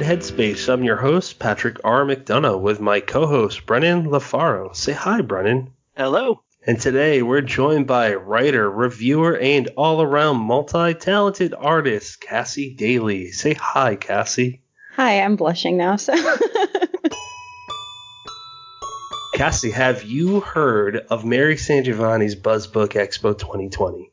Dead Headspace. I'm your host, Patrick R. McDonough, with my co host, Brennan LaFaro. Say hi, Brennan. Hello. And today we're joined by writer, reviewer, and all around multi talented artist, Cassie Daley. Say hi, Cassie. Hi, I'm blushing now, so. Cassie, have you heard of Mary Sangiovanni's BuzzBook Expo 2020?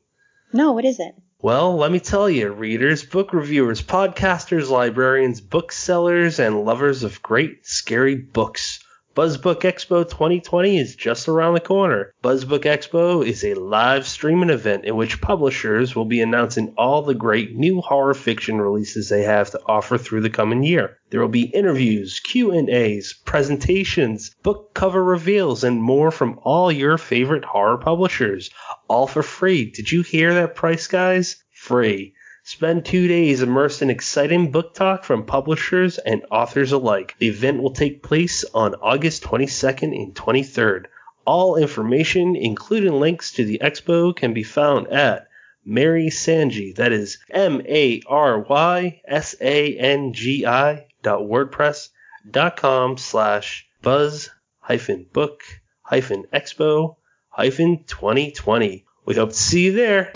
No, what is it? Well, let me tell you, readers, book reviewers, podcasters, librarians, booksellers, and lovers of great, scary books. BuzzBook Expo 2020 is just around the corner. BuzzBook Expo is a live streaming event in which publishers will be announcing all the great new horror fiction releases they have to offer through the coming year. There will be interviews, Q&As, presentations, book cover reveals, and more from all your favorite horror publishers, all for free. Did you hear that price, guys? Free. Spend two days immersed in exciting book talk from publishers and authors alike. The event will take place on August 22nd and 23rd. All information, including links to the expo, can be found at Mary Sangi, that is M A R Y S A N G I dot WordPress dot com slash buzz hyphen book hyphen expo hyphen 2020. We hope to see you there.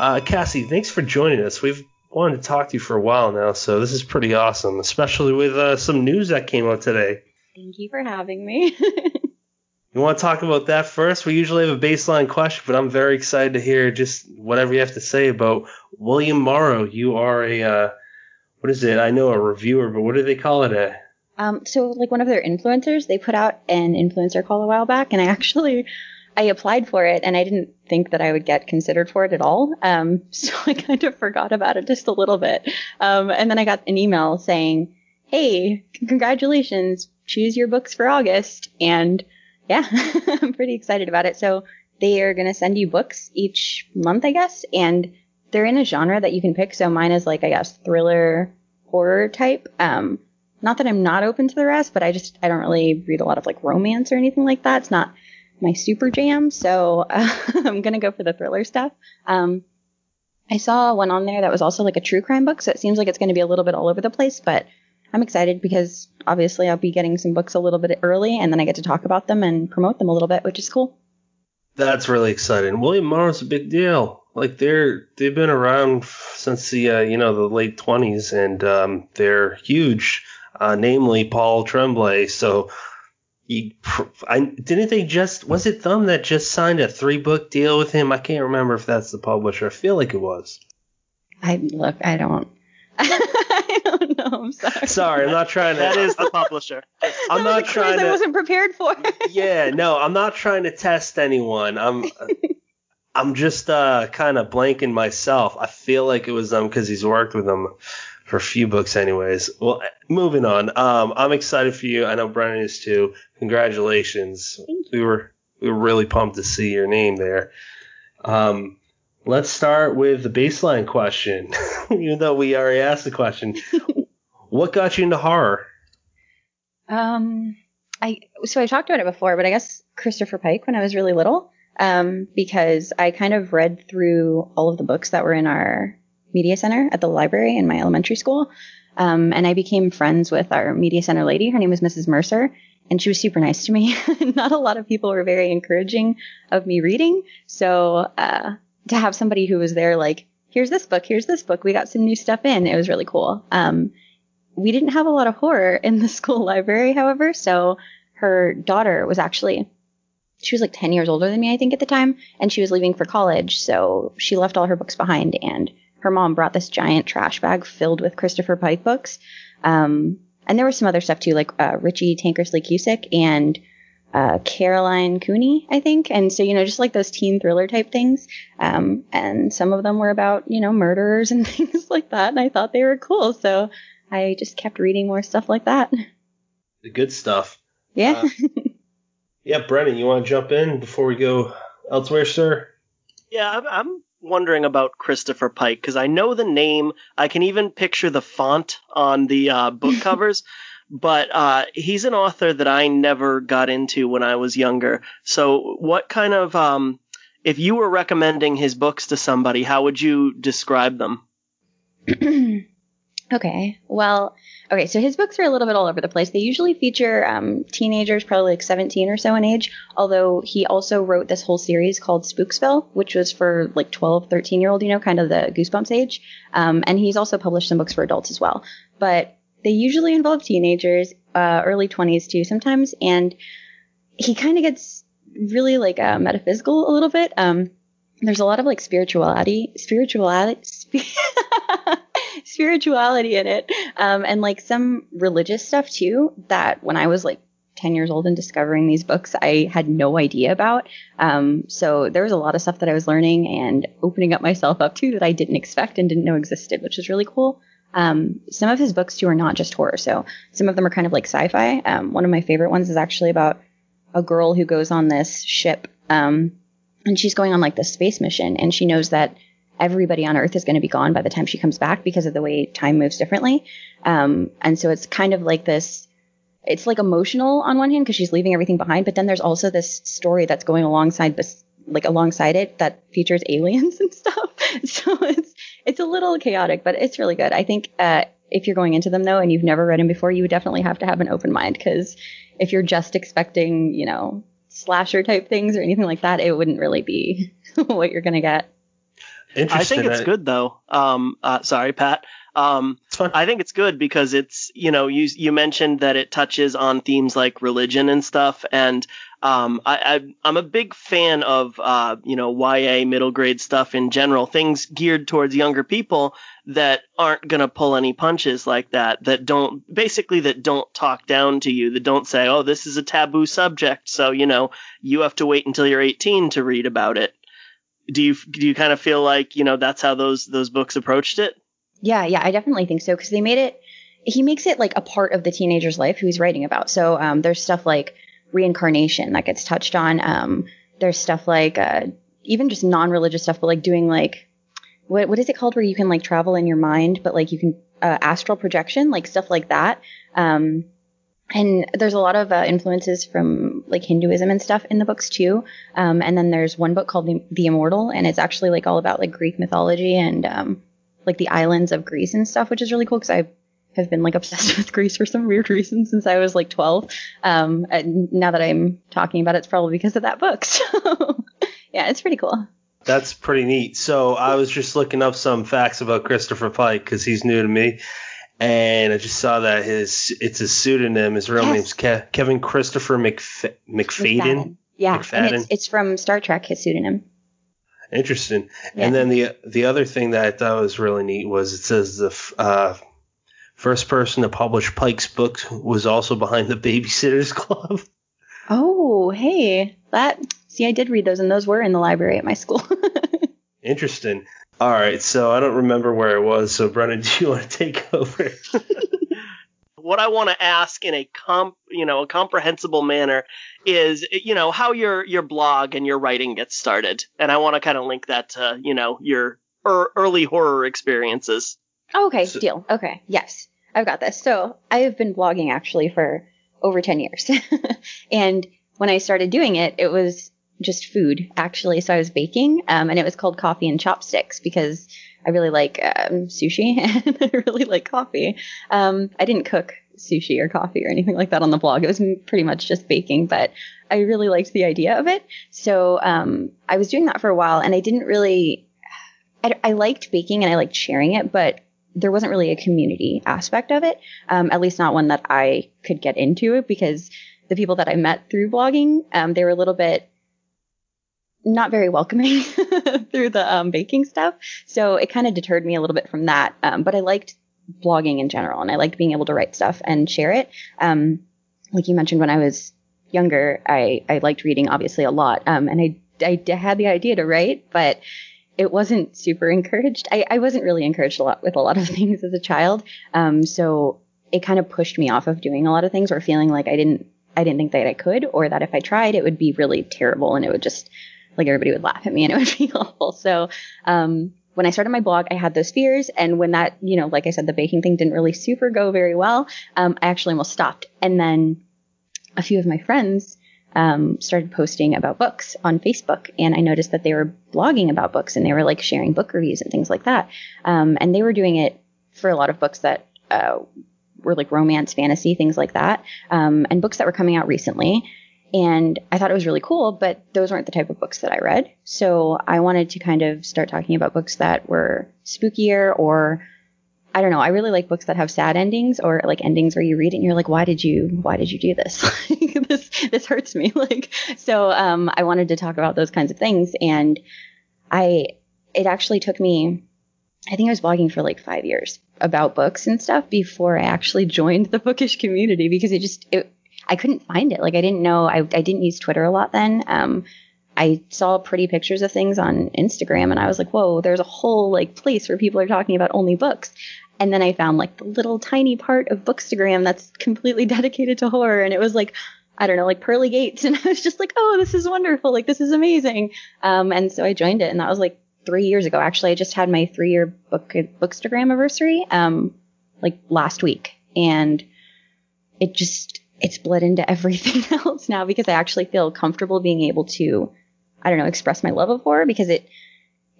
Uh, Cassie, thanks for joining us. We've wanted to talk to you for a while now, so this is pretty awesome, especially with uh, some news that came out today. Thank you for having me. you want to talk about that first? We usually have a baseline question, but I'm very excited to hear just whatever you have to say about William Morrow. You are a, uh, what is it? I know a reviewer, but what do they call it? A um, so like one of their influencers, they put out an influencer call a while back, and I actually I applied for it and I didn't think that I would get considered for it at all. Um, so I kind of forgot about it just a little bit. Um, and then I got an email saying, Hey, congratulations, choose your books for August. And yeah, I'm pretty excited about it. So they are going to send you books each month, I guess. And they're in a genre that you can pick. So mine is like, I guess, thriller, horror type. Um, not that I'm not open to the rest, but I just, I don't really read a lot of like romance or anything like that. It's not my super jam, so uh, I'm gonna go for the thriller stuff. Um, I saw one on there that was also like a true crime book, so it seems like it's going to be a little bit all over the place, but I'm excited because obviously I'll be getting some books a little bit early, and then I get to talk about them and promote them a little bit, which is cool. That's really exciting. William Morrow's a big deal. Like they're they've been around since the uh, you know the late 20s, and um, they're huge. Uh, namely Paul Tremblay. So he, I, didn't they just was it them that just signed a three book deal with him? I can't remember if that's the publisher. I feel like it was. I look, I don't. I don't know. I'm sorry. Sorry, I'm not trying to. That is the publisher. I'm not trying to. I wasn't prepared for. yeah, no, I'm not trying to test anyone. I'm. I'm just uh, kind of blanking myself. I feel like it was them because he's worked with them for a few books, anyways. Well, moving on. Um, I'm excited for you. I know Brennan is too. Congratulations. We were we were really pumped to see your name there. Um, let's start with the baseline question. Even though we already asked the question, what got you into horror? Um, I so I talked about it before, but I guess Christopher Pike when I was really little. Um, because I kind of read through all of the books that were in our media center at the library in my elementary school. Um, and I became friends with our media center lady. Her name was Mrs. Mercer, and she was super nice to me. Not a lot of people were very encouraging of me reading. So uh, to have somebody who was there, like, here's this book, here's this book, we got some new stuff in, it was really cool. Um, we didn't have a lot of horror in the school library, however, so her daughter was actually she was like 10 years older than me, I think, at the time, and she was leaving for college. So she left all her books behind and her mom brought this giant trash bag filled with Christopher Pike books. Um, and there was some other stuff too, like uh, Richie Tankersley Cusick and uh, Caroline Cooney, I think. And so, you know, just like those teen thriller type things. Um, and some of them were about, you know, murderers and things like that. And I thought they were cool. So I just kept reading more stuff like that. The good stuff. Yeah. Uh, yeah, Brennan, you want to jump in before we go elsewhere, sir? Yeah, I'm wondering about Christopher Pike because I know the name. I can even picture the font on the uh, book covers. but uh, he's an author that I never got into when I was younger. So, what kind of, um, if you were recommending his books to somebody, how would you describe them? Okay. Well, okay. So his books are a little bit all over the place. They usually feature um, teenagers, probably like 17 or so in age. Although he also wrote this whole series called Spooksville, which was for like 12, 13 year old, you know, kind of the Goosebumps age. Um, and he's also published some books for adults as well. But they usually involve teenagers, uh, early 20s too, sometimes. And he kind of gets really like uh, metaphysical a little bit. Um, there's a lot of like spirituality, spirituality, sp- spirituality in it, um, and like some religious stuff too. That when I was like 10 years old and discovering these books, I had no idea about. Um, so there was a lot of stuff that I was learning and opening up myself up to that I didn't expect and didn't know existed, which was really cool. Um, some of his books too are not just horror, so some of them are kind of like sci-fi. Um, one of my favorite ones is actually about a girl who goes on this ship, um, and she's going on like this space mission, and she knows that everybody on Earth is going to be gone by the time she comes back because of the way time moves differently. Um, and so it's kind of like this. It's like emotional on one hand because she's leaving everything behind, but then there's also this story that's going alongside like alongside it that features aliens and stuff. So it's it's a little chaotic, but it's really good. I think uh, if you're going into them though and you've never read them before, you definitely have to have an open mind because if you're just expecting, you know, slasher type things or anything like that, it wouldn't really be what you're gonna get. I think it's good though. Um, uh, sorry, Pat. Um. I think it's good because it's you know you you mentioned that it touches on themes like religion and stuff, and um, I, I I'm a big fan of uh, you know YA middle grade stuff in general, things geared towards younger people that aren't gonna pull any punches like that, that don't basically that don't talk down to you, that don't say oh this is a taboo subject, so you know you have to wait until you're 18 to read about it. Do you do you kind of feel like you know that's how those those books approached it? Yeah, yeah, I definitely think so because they made it. He makes it like a part of the teenager's life who he's writing about. So um, there's stuff like reincarnation that gets touched on. Um, there's stuff like uh, even just non-religious stuff, but like doing like what what is it called where you can like travel in your mind, but like you can uh, astral projection, like stuff like that. Um, and there's a lot of uh, influences from like Hinduism and stuff in the books too. Um, and then there's one book called the, the Immortal, and it's actually like all about like Greek mythology and um, like the islands of Greece and stuff, which is really cool because I have been like obsessed with Greece for some weird reason since I was like 12. Um, and now that I'm talking about it, it's probably because of that book. So yeah, it's pretty cool. That's pretty neat. So I was just looking up some facts about Christopher Pike because he's new to me, and I just saw that his it's his pseudonym. His real Yes. name's Ke- Kevin Christopher McF- McFadden. Yeah, and McFadden. it's, it's from Star Trek, his pseudonym. Interesting. Yeah. And then the the other thing that I thought was really neat was it says the f- uh, first person to publish Pike's book was also behind the Babysitters Club. Oh, hey, that. See, I did read those, and those were in the library at my school. Interesting. All right, so I don't remember where it was. So Brennan, do you want to take over? what I want to ask in a comp, you know, a comprehensible manner is, you know, how your your blog and your writing gets started, and I want to kind of link that to, you know, your er, early horror experiences. Oh, okay, So- deal. Okay, yes, I've got this. So I have been blogging actually for over 10 years. and when I started doing it, it was just food actually. So I was baking, um, and it was called Coffee and Chopsticks because I really like um, sushi and I really like coffee. Um, I didn't cook sushi or coffee or anything like that on the blog. It was pretty much just baking, but I really liked the idea of it. So um, I was doing that for a while, and I didn't really. I, I liked baking and I liked sharing it, but there wasn't really a community aspect of it, um, at least not one that I could get into because the people that I met through blogging, um, they were a little bit not very welcoming through the um, baking stuff. So it kind of deterred me a little bit from that. Um, but I liked blogging in general and I liked being able to write stuff and share it. Um, like you mentioned, when I was younger, I, I liked reading obviously a lot. Um, and I had the idea to write, but it wasn't super encouraged. I, I wasn't really encouraged a lot with a lot of things as a child. Um, so it kind of pushed me off of doing a lot of things or feeling like I didn't, I didn't think that I could, or that if I tried, it would be really terrible and it would just, like everybody would laugh at me and it would be awful. So, um, when I started my blog, I had those fears. And when that, you know, like I said, the baking thing didn't really super go very well, um, I actually almost stopped. And then a few of my friends, um, started posting about books on Facebook, and I noticed that they were blogging about books and they were like sharing book reviews and things like that. Um, and they were doing it for a lot of books that uh, were like romance, fantasy, things like that, um, and books that were coming out recently. And I thought it was really cool, but those weren't the type of books that I read. So I wanted to kind of start talking about books that were spookier or I don't know. I really like books that have sad endings or like endings where you read it and you're like, why did you, why did you do this? this, this hurts me. Like, so, um, I wanted to talk about those kinds of things. And I, it actually took me, I think I was blogging for like five years about books and stuff before I actually joined the bookish community because it just, it, I couldn't find it. Like, I didn't know, I, I didn't use Twitter a lot then. Um, I saw pretty pictures of things on Instagram and I was like, whoa, there's a whole like place where people are talking about only books. And then I found like the little tiny part of Bookstagram that's completely dedicated to horror. And it was like, I don't know, like pearly gates. And I was just like, oh, this is wonderful. Like, this is amazing. Um, and so I joined it. And that was like three years ago. Actually, I just had my three year book, Bookstagram anniversary, um, like last week. And it just, it's bled into everything else now because I actually feel comfortable being able to, I don't know, express my love of horror because it,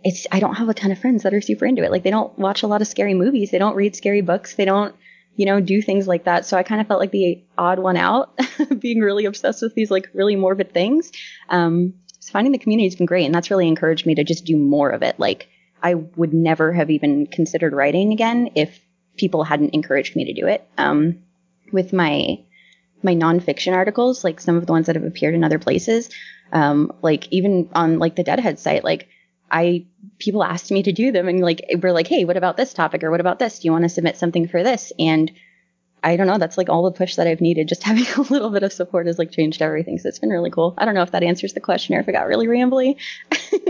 it's I don't have a ton of friends that are super into it. Like they don't watch a lot of scary movies, they don't read scary books, they don't, you know, do things like that. So I kind of felt like the odd one out, being really obsessed with these like really morbid things. Um, so finding the community has been great, and that's really encouraged me to just do more of it. Like I would never have even considered writing again if people hadn't encouraged me to do it. Um, with my my nonfiction articles, like some of the ones that have appeared in other places, um, like even on like the Deadhead site, like I people asked me to do them and like we're like, hey, what about this topic or what about this? Do you want to submit something for this? And I don't know, that's like all the push that I've needed. Just having a little bit of support has like changed everything. So it's been really cool. I don't know if that answers the question or if it got really rambly.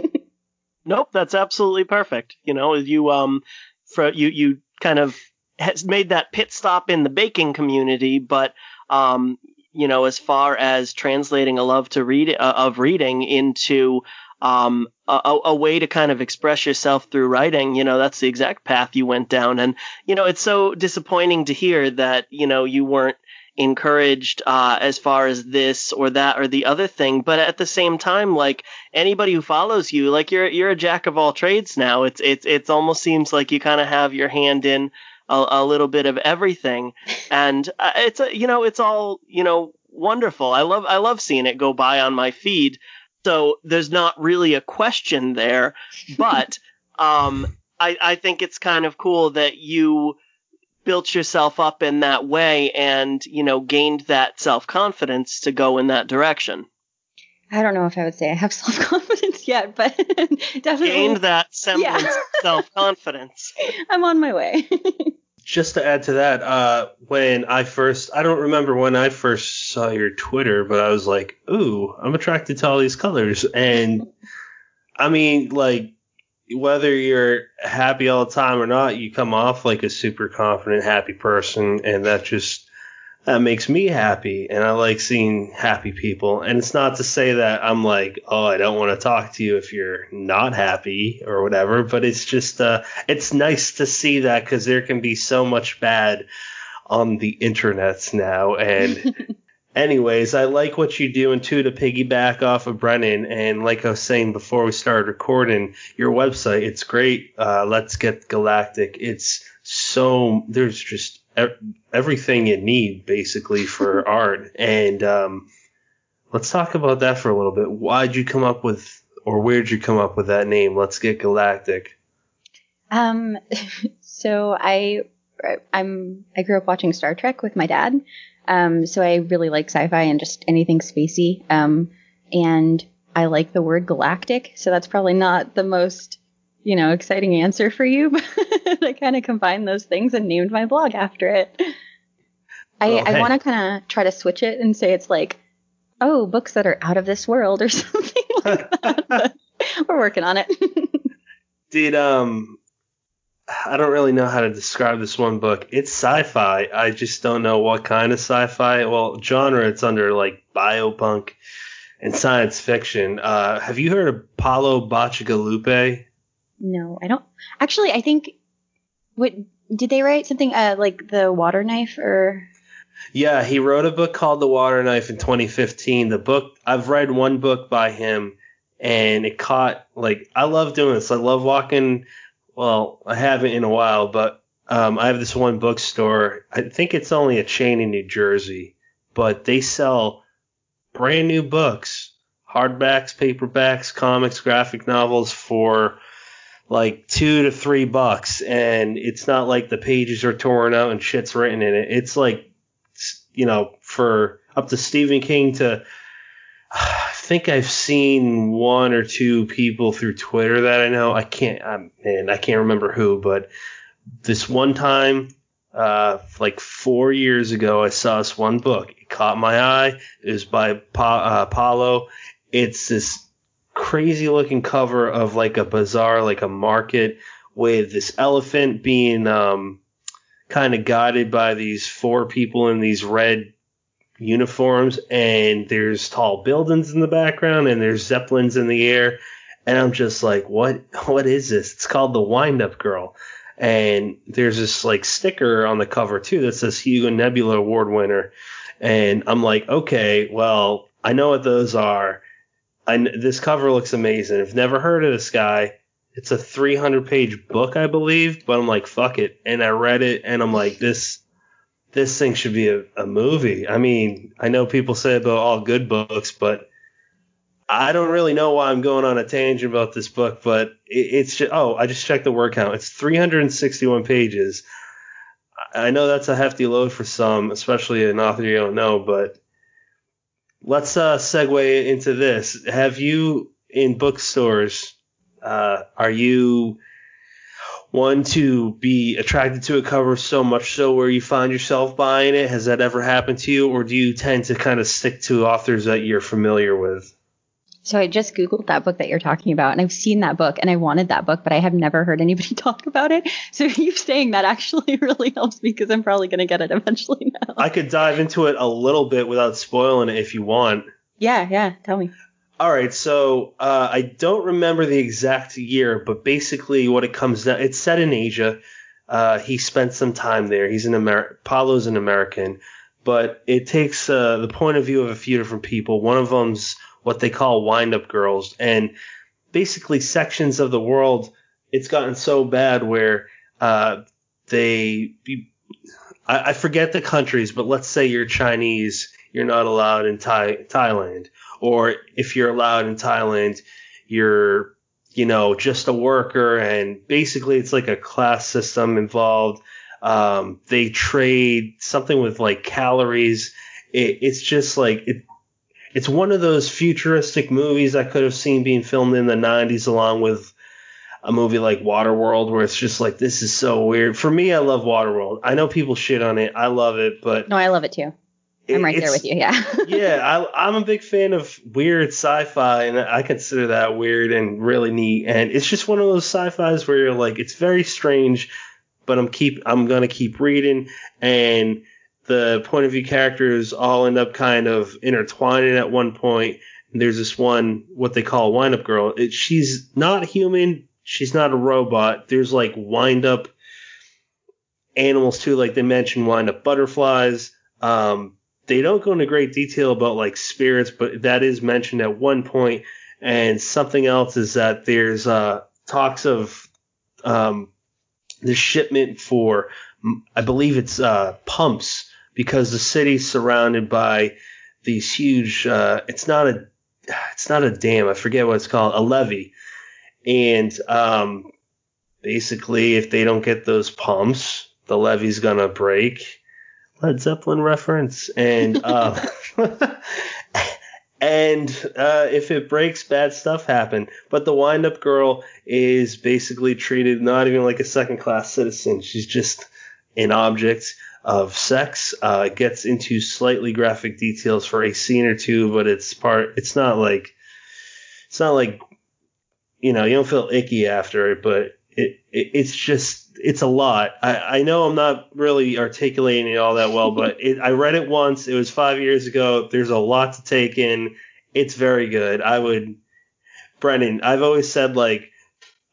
nope, that's absolutely perfect. You know, you um for you you kind of has made that pit stop in the baking community, but um you know, as far as translating a love to read uh, of reading into um, a, a, way to kind of express yourself through writing, you know, that's the exact path you went down. And, you know, it's so disappointing to hear that, you know, you weren't encouraged uh, as far as this or that or the other thing. But at the same time, like anybody who follows you, like you're you're a jack of all trades now. It's it's it's almost seems like you kind of have your hand in a, a, little bit of everything, and uh, it's a, you know it's all you know wonderful. I love I love seeing it go by on my feed. So there's not really a question there, but um, I, I think it's kind of cool that you built yourself up in that way and you know gained that self confidence to go in that direction. I don't know if I would say I have self confidence yet, but definitely gained that semblance yeah. of self confidence. I'm on my way just to add to that, uh, when I first, I don't remember when I first saw your Twitter, but I was like, ooh, I'm attracted to all these colors. And I mean, like, whether you're happy all the time or not, you come off like a super confident, happy person. And that just, that makes me happy and I like seeing happy people. And it's not to say that I'm like, oh, I don't want to talk to you if you're not happy or whatever, but it's just, uh, it's nice to see that because there can be so much bad on the internets now. And anyways, I like what you do and too to piggyback off of Brennan. And like I was saying before we started recording, your website, it's great. Uh, Let's Get Galactic. It's so, there's just everything you need basically for art. And um, let's talk about that for a little bit. Why'd you come up with, or where'd you come up with that name? Let's get galactic. Um, so I, I'm, I grew up watching Star Trek with my dad. Um, so I really like sci-fi and just anything spacey. Um, and I like the word galactic. So that's probably not the most you know, exciting answer for you, but I kind of combined those things and named my blog after it. I, oh, hey. I want to kind of try to switch it and say it's like, oh, books that are out of this world or something like that. we're working on it. Did um, I don't really know how to describe this one book. It's sci-fi. I just don't know what kind of sci-fi. Well, genre. It's under like biopunk and science fiction. Uh, have you heard of Paolo Bacigalupi? No, I don't. Actually, I think. What did they write something uh, like the Water Knife or? Yeah, he wrote a book called The Water Knife in 2015. The book I've read one book by him, and it caught like I love doing this. I love walking. Well, I haven't in a while, but Um, I have this one bookstore. I think it's only a chain in New Jersey, but they sell brand new books, hardbacks, paperbacks, comics, graphic novels for like two to three bucks, and it's not like the pages are torn out and shit's written in it. It's like, you know, for up to Stephen King to. I think I've seen one or two people through Twitter that I know. I can't, um, man, I can't remember who, but this one time, uh, like four years ago, I saw this one book. It caught my eye. It was by pa- uh, Paolo. It's this crazy looking cover of like a bazaar, like a market with this elephant being um, kind of guided by these four people in these red uniforms, and there's tall buildings in the background, and there's zeppelins in the air, and I'm just like, what? What is this? It's called the Wind Up Girl, and there's this like sticker on the cover too that says Hugo Nebula Award winner, and I'm like, okay, well, I know what those are. I, this cover looks amazing. I've never heard of this guy. It's a 300 page book, I believe, but I'm like, fuck it. And I read it and I'm like, this, this thing should be a, a movie. I mean, I know people say about all good books, but I don't really know why I'm going on a tangent about this book, but it, it's just, oh, I just checked the word count. It's 361 pages. I know that's a hefty load for some, especially an author you don't know, but let's uh, segue into this. Have you in bookstores? Uh, are you one to be attracted to a cover so much so where you find yourself buying it? Has that ever happened to you, or do you tend to kind of stick to authors that you're familiar with? So I just Googled that book that you're talking about and I've seen that book and I wanted that book, but I have never heard anybody talk about it. So you saying that actually really helps me because I'm probably going to get it eventually now. I could dive into it a little bit without spoiling it if you want. Yeah, yeah. Tell me. All right, so uh, I don't remember the exact year, but basically what it comes down, it's set in Asia. Uh, he spent some time there. He's an Amer- Paolo's an American, but it takes uh, the point of view of a few different people. One of them's what they call wind up girls. And basically, sections of the world, it's gotten so bad where uh, they, I, I forget the countries, but let's say you're Chinese, you're not allowed in Thai, Thailand. Or if you're allowed in Thailand, you're, you know, just a worker. And basically, it's like a class system involved. Um, they trade something with like calories. It, it's just like it, it's one of those futuristic movies I could have seen being filmed in the 90s along with a movie like Waterworld where it's just like this is so weird. For me, I love Waterworld. I know people shit on it. I love it, but No, I love it too. I'm right there with you. Yeah. yeah, I, I'm a big fan of weird sci-fi, and I consider that weird and really neat. And it's just one of those sci-fi's where you're like, it's very strange, but I'm keep I'm gonna keep reading, and the point of view characters all end up kind of intertwining at one point. And there's this one, what they call wind up girl. It, she's not human. She's not a robot. There's like wind up animals too. Like they mentioned wind up butterflies. Um, they don't go into great detail about like spirits, but that is mentioned at one point. And something else is that there's uh, talks of um, the shipment for, I believe it's uh, pumps because the city's surrounded by these huge. Uh, it's not a it's not a dam. I forget what it's called. A levee, and um, basically, if they don't get those pumps, the levee's gonna break. Led Zeppelin reference, and uh, and uh, if it breaks, bad stuff happen. But the wind up girl is basically treated not even like a second class citizen. She's just an object of sex. Uh, it gets into slightly graphic details for a scene or two, but it's part. It's not like it's not like you know you don't feel icky after it, but it, it it's just it's a lot. I, I know I'm not really articulating it all that well, but it, I read it once. It was five years ago. There's a lot to take in. It's very good. I would, Brennan. I've always said like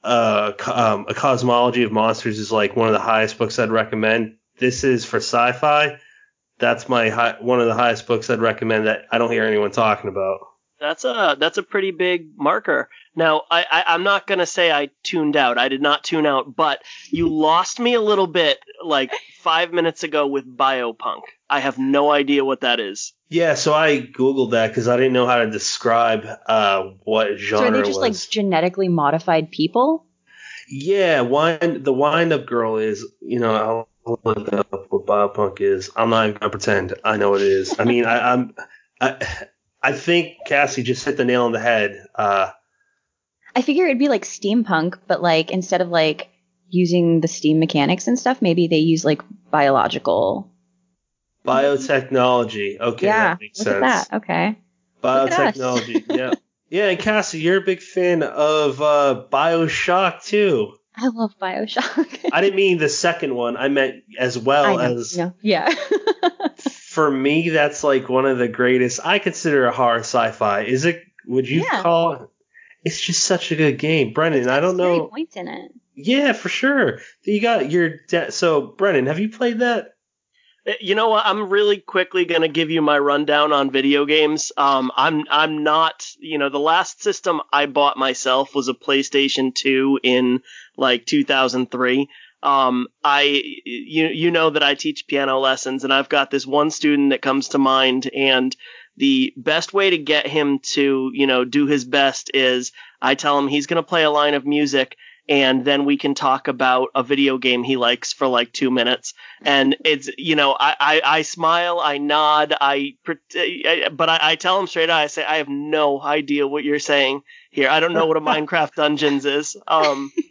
uh, um, a cosmology of monsters is like one of the highest books I'd recommend this is for sci-fi. That's my high, one of the highest books I'd recommend that I don't hear anyone talking about. That's a that's a pretty big marker. Now, I, I, I'm not going to say I tuned out. I did not tune out, but you lost me a little bit like five minutes ago with biopunk. I have no idea what that is. Yeah, so I googled that because I didn't know how to describe uh, what genre So are they just was. like genetically modified people? Yeah, wind the wind up girl is you know Look up what biopunk is. I'm not even gonna pretend I know what it is. I mean I, I'm I I think Cassie just hit the nail on the head. Uh, I figure it'd be like steampunk, but like instead of like using the steam mechanics and stuff, maybe they use like biological. biotechnology. Okay, yeah, that makes look sense. at that. Okay. Look at us. Biotechnology. yeah. Yeah, and Cassie, you're a big fan of uh, Bioshock too. I love Bioshock. I didn't mean the second one. I meant as well know, as no, yeah. for me, that's like one of the greatest. I consider a horror sci-fi. Is it? Would you Yeah. call it? It's just such a good game, Brennan. I don't know. points in it. Yeah, for sure. You got your de- so Brennan. Have you played that? Uh, You know what? I'm really quickly gonna give you my rundown on video games. Um, I'm I'm not. You know, the last system I bought myself was a PlayStation 2 in like 2003. Um, I you you know that I teach piano lessons, and I've got this one student that comes to mind, and the best way to get him to you know do his best is I tell him he's gonna play a line of music. And then we can talk about a video game he likes for like two minutes. And it's you know I, I, I smile I nod I but I, I tell him straight out I say I have no idea what you're saying here. I don't know what a Minecraft Dungeons is. Um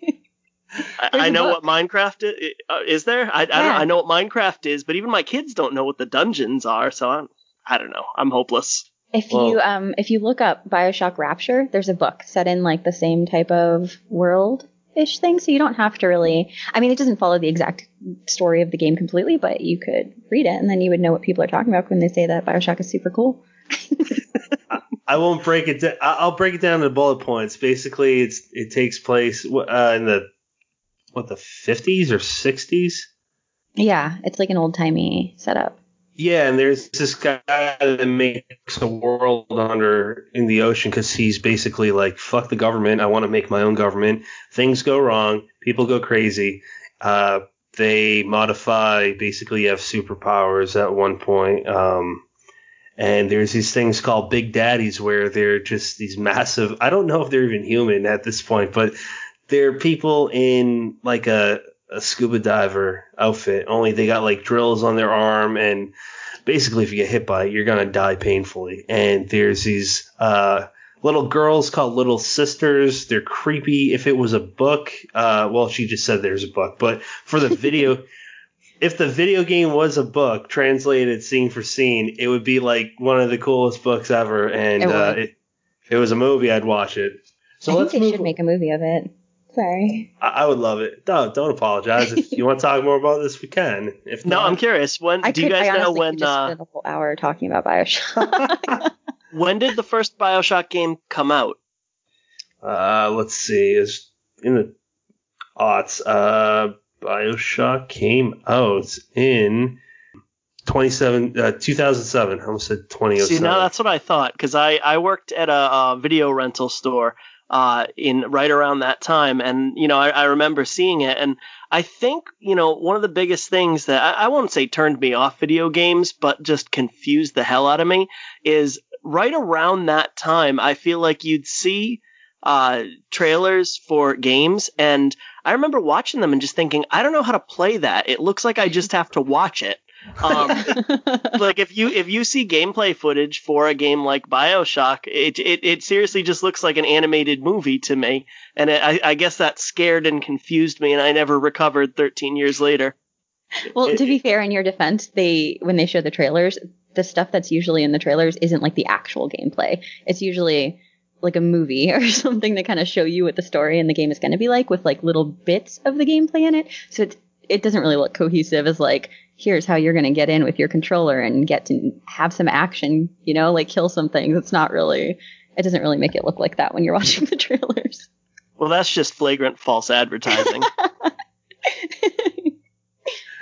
I, I know what Minecraft is, uh, is there? I, I don't I know what Minecraft is but even my kids don't know what the dungeons are so I'm I don't know. I'm hopeless. If Well- you um if you look up Bioshock Rapture, there's a book set in like the same type of world ish thing, so you don't have to really. I mean, it doesn't follow the exact story of the game completely, but you could read it, and then you would know what people are talking about when they say that Bioshock is super cool. I won't break it. Da- I'll break it down to bullet points. Basically, it's it takes place uh, in the what the 50s or 60s. Yeah, it's like an old timey setup. Yeah, and there's this guy that makes a world under in the ocean because he's basically like, fuck the government. I want to make my own government. Things go wrong. People go crazy. Uh, they modify. Basically, have superpowers at one point. Um, and there's these things called big daddies where they're just these massive. I don't know if they're even human at this point, but they're people in like a a scuba diver outfit. Only they got like drills on their arm, and basically, if you get hit by it, you're gonna die painfully. And there's these uh, little girls called little sisters. They're creepy. If it was a book, uh, well, she just said there's a book, but for the video. If the video game was a book translated scene for scene, it would be like one of the coolest books ever. And It uh, it, it was a movie, I'd watch it. So I think let's they move. should make a movie of it. Sorry. I, I would love it. Don't don't apologize. If you want to talk more about this, we can. If no not, I'm curious when I do you guys I know honestly when could just uh, spend a whole hour talking about Bioshock. when did the first Bioshock game come out Uh, let's see. Is in the aughts. Uh, Bioshock came out in 27, uh, 2007. I almost said 2007. See, now that's what I thought because I I worked at a, uh video rental store uh in right around that time, and you know I, I remember seeing it, and I think you know one of the biggest things that I, I won't say turned me off video games, but just confused the hell out of me is right around that time. I feel like you'd see uh trailers for games and I remember watching them and just thinking I don't know how to play that. It looks like I just have to watch it. Um, like if you if you see gameplay footage for a game like Bioshock, it it, it seriously just looks like an animated movie to me, and it, I, I guess that scared and confused me, and I never recovered 13 years later. well, It- to be fair, in your defense, they when they show the trailers, the stuff that's usually in the trailers isn't like the actual gameplay. It's usually like a movie or something to kind of show you what the story and the game is going to be like with like little bits of the gameplay in it. So it's, it doesn't really look cohesive as like here's how you're going to get in with your controller and get to have some action, you know, like kill some things. It's not really it doesn't really make it look like that when you're watching the trailers. Well, that's just flagrant false advertising.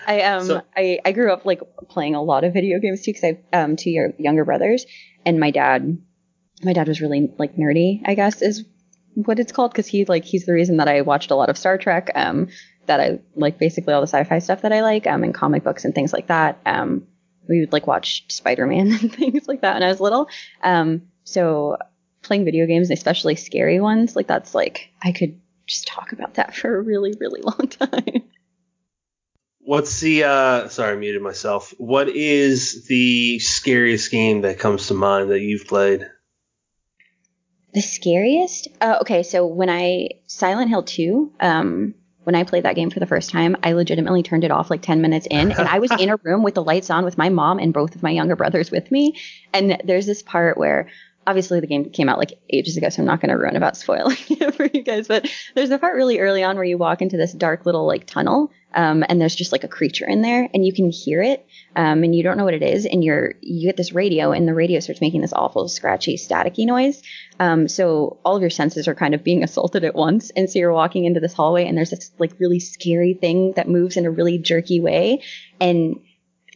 I um So- I, I grew up like playing a lot of video games too because I um two year, younger brothers and my dad my dad was really like nerdy I guess is what it's called because he like he's the reason that I watched a lot of Star Trek. Um, that I like basically all the sci-fi stuff that I like. Um, and comic books and things like that. Um, we would like watch Spider-Man and things like that when I was little. Um, so playing video games, especially scary ones, like that's like I could just talk about that for a really really long time. What's the uh sorry, I muted myself. What is the scariest game that comes to mind that you've played? The scariest? Uh, okay, so when I Silent Hill 2, um, when I played that game for the first time, I legitimately turned it off like 10 minutes in, and I was in a room with the lights on with my mom and both of my younger brothers with me. And there's this part where obviously the game came out like ages ago, so I'm not going to ruin about spoiling it for you guys. But there's a part really early on where you walk into this dark little like tunnel, um, and there's just like a creature in there, and you can hear it, um, and you don't know what it is, and you're you get this radio, and the radio starts making this awful scratchy, staticky noise. Um, so all of your senses are kind of being assaulted at once, and so you're walking into this hallway, and there's this like really scary thing that moves in a really jerky way, and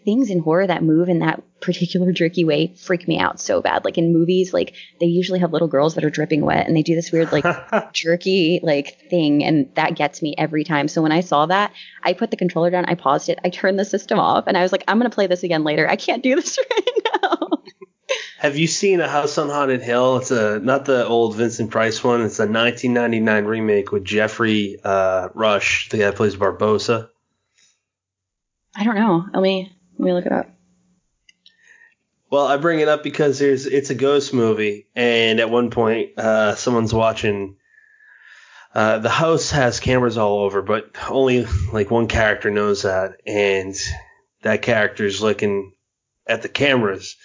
things in horror that move in that particular jerky way freak me out so bad. Like in movies, like they usually have little girls that are dripping wet and they do this weird like jerky like thing and that gets me every time. So when I saw that, I put the controller down, I paused it, I turned the system off and I was like, I'm going to play this again later. I can't do this right now. Have you seen A House on Haunted Hill? It's a not the old Vincent Price one. It's a 1999 remake with Geoffrey uh, Rush, the guy that plays Barbossa. I don't know. Let me let me look it up. Well, I bring it up because there's it's a ghost movie, and at one point, uh, someone's watching. Uh, the house has cameras all over, but only like one character knows that, and that character's looking at the cameras,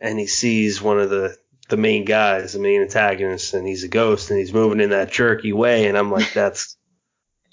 and he sees one of the the main guys, the main antagonist, and he's a ghost, and he's moving in that jerky way, and I'm like, that's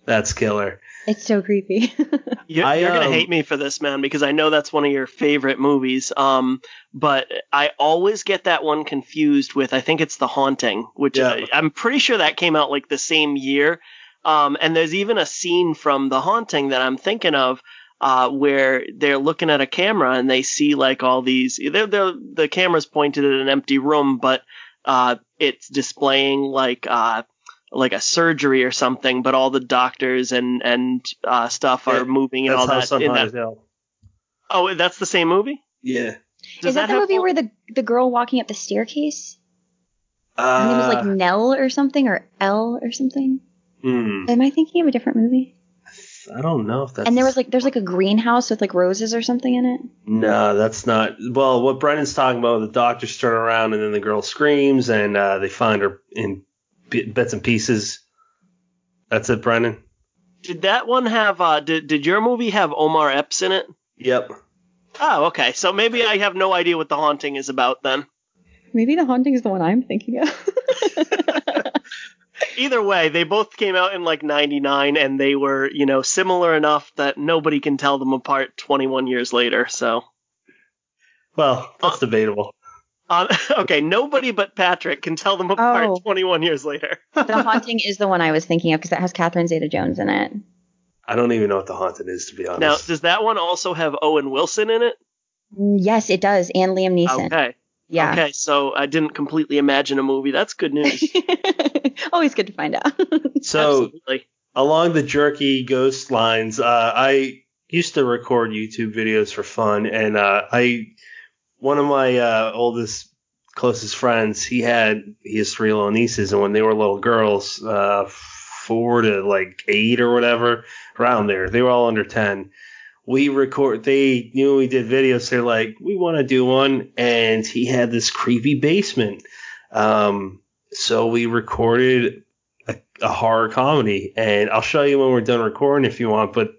that's killer. It's so creepy. You're, I, you're gonna um, hate me for this, man, because I know that's one of your favorite movies. Um, but I always get that one confused with I think it's The Haunting, which Yeah. uh, I'm pretty sure that came out like the same year. Um, and there's even a scene from The Haunting that I'm thinking of. Uh, where they're looking at a camera and they see like all these, they're, they're, the camera's pointed at an empty room, but, uh, it's displaying like, uh, like a surgery or something, but all the doctors and, and, uh, stuff are Yeah, moving and all that on in Haunted that. Hill. Oh, that's the same movie? Yeah. Does Is that, the movie full- where the the girl walking up the staircase? Her name was like Uh, Nell or something or L or something. hmm, Am I thinking of a different movie? I don't know if that's. and there was like there's like a greenhouse with like roses or something in it. No, that's not. Well, what Brennan's talking about, the doctors turn around and then the girl screams and uh, they find her in bi- bits and pieces. That's it, Brennan. Did that one have, uh, did, did your movie have Omar Epps in it? Yep. Oh, okay. So maybe I have no idea what The Haunting is about then. Maybe the haunting is the one I'm thinking of. Either way, they both came out in like 99 and they were, you know, similar enough that nobody can tell them apart 21 years later. So, Well, that's debatable. Uh, okay, nobody but Patrick can tell them apart Oh. 21 years later. the haunting is the one I was thinking of because it has Catherine Zeta-Jones in it. I don't even know what the haunted is, to be honest. Now, does that one also have Owen Wilson in it? Yes, it does, and Liam Neeson. Okay. Yeah. Okay, so I didn't completely imagine a movie. That's good news. Always good to find out. so, Absolutely. along the jerky ghost lines, uh, I used to record YouTube videos for fun, and uh, I one of my uh, oldest closest friends, he had he has three little nieces, and when they were little girls, uh, four to like eight or whatever, around there, they were all under ten. We record. They knew we did videos. They're like, we want to do one, and he had this creepy basement. Um, so we recorded a, a horror comedy, and I'll show you when we're done recording if you want. But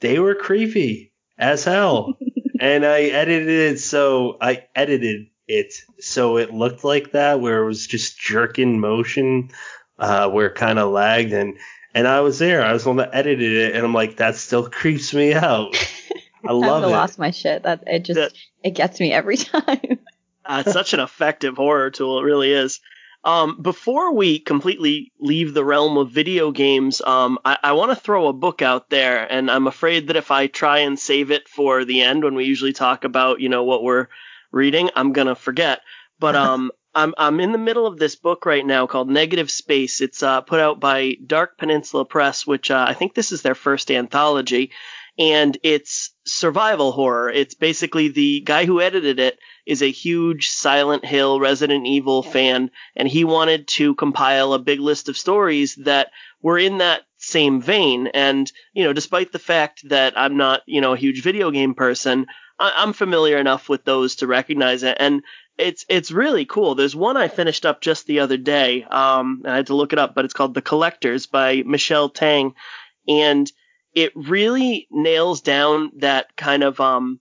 they were creepy as hell, and I edited it so I edited it so it looked like that, where it was just jerking motion, uh, where it kind of lagged, and and I was there. I was the one that edited it, and I'm like, that still creeps me out. I love I've it. lost my shit. That it just That- it gets me every time. Uh, it's such an effective horror tool. It really is. Um, before we completely leave the realm of video games, um, I, I want to throw a book out there, and I'm afraid that if I try and save it for the end when we usually talk about, you know, what we're reading, I'm gonna forget. But um, I'm I'm in the middle of this book right now called Negative Space. It's uh, put out by Dark Peninsula Press, which uh, I think this is their first anthology, and it's survival horror. It's basically the guy who edited it is a huge Silent Hill, Resident Evil fan, and he wanted to compile a big list of stories that were in that same vein. And you know, despite the fact that I'm not you know a huge video game person. I- I'm familiar enough with those to recognize it, and it's it's really cool. There's one I finished up just the other day. Um, I had to look it up, but it's called The Collectors by Michelle Tang, and it really nails down that kind of um,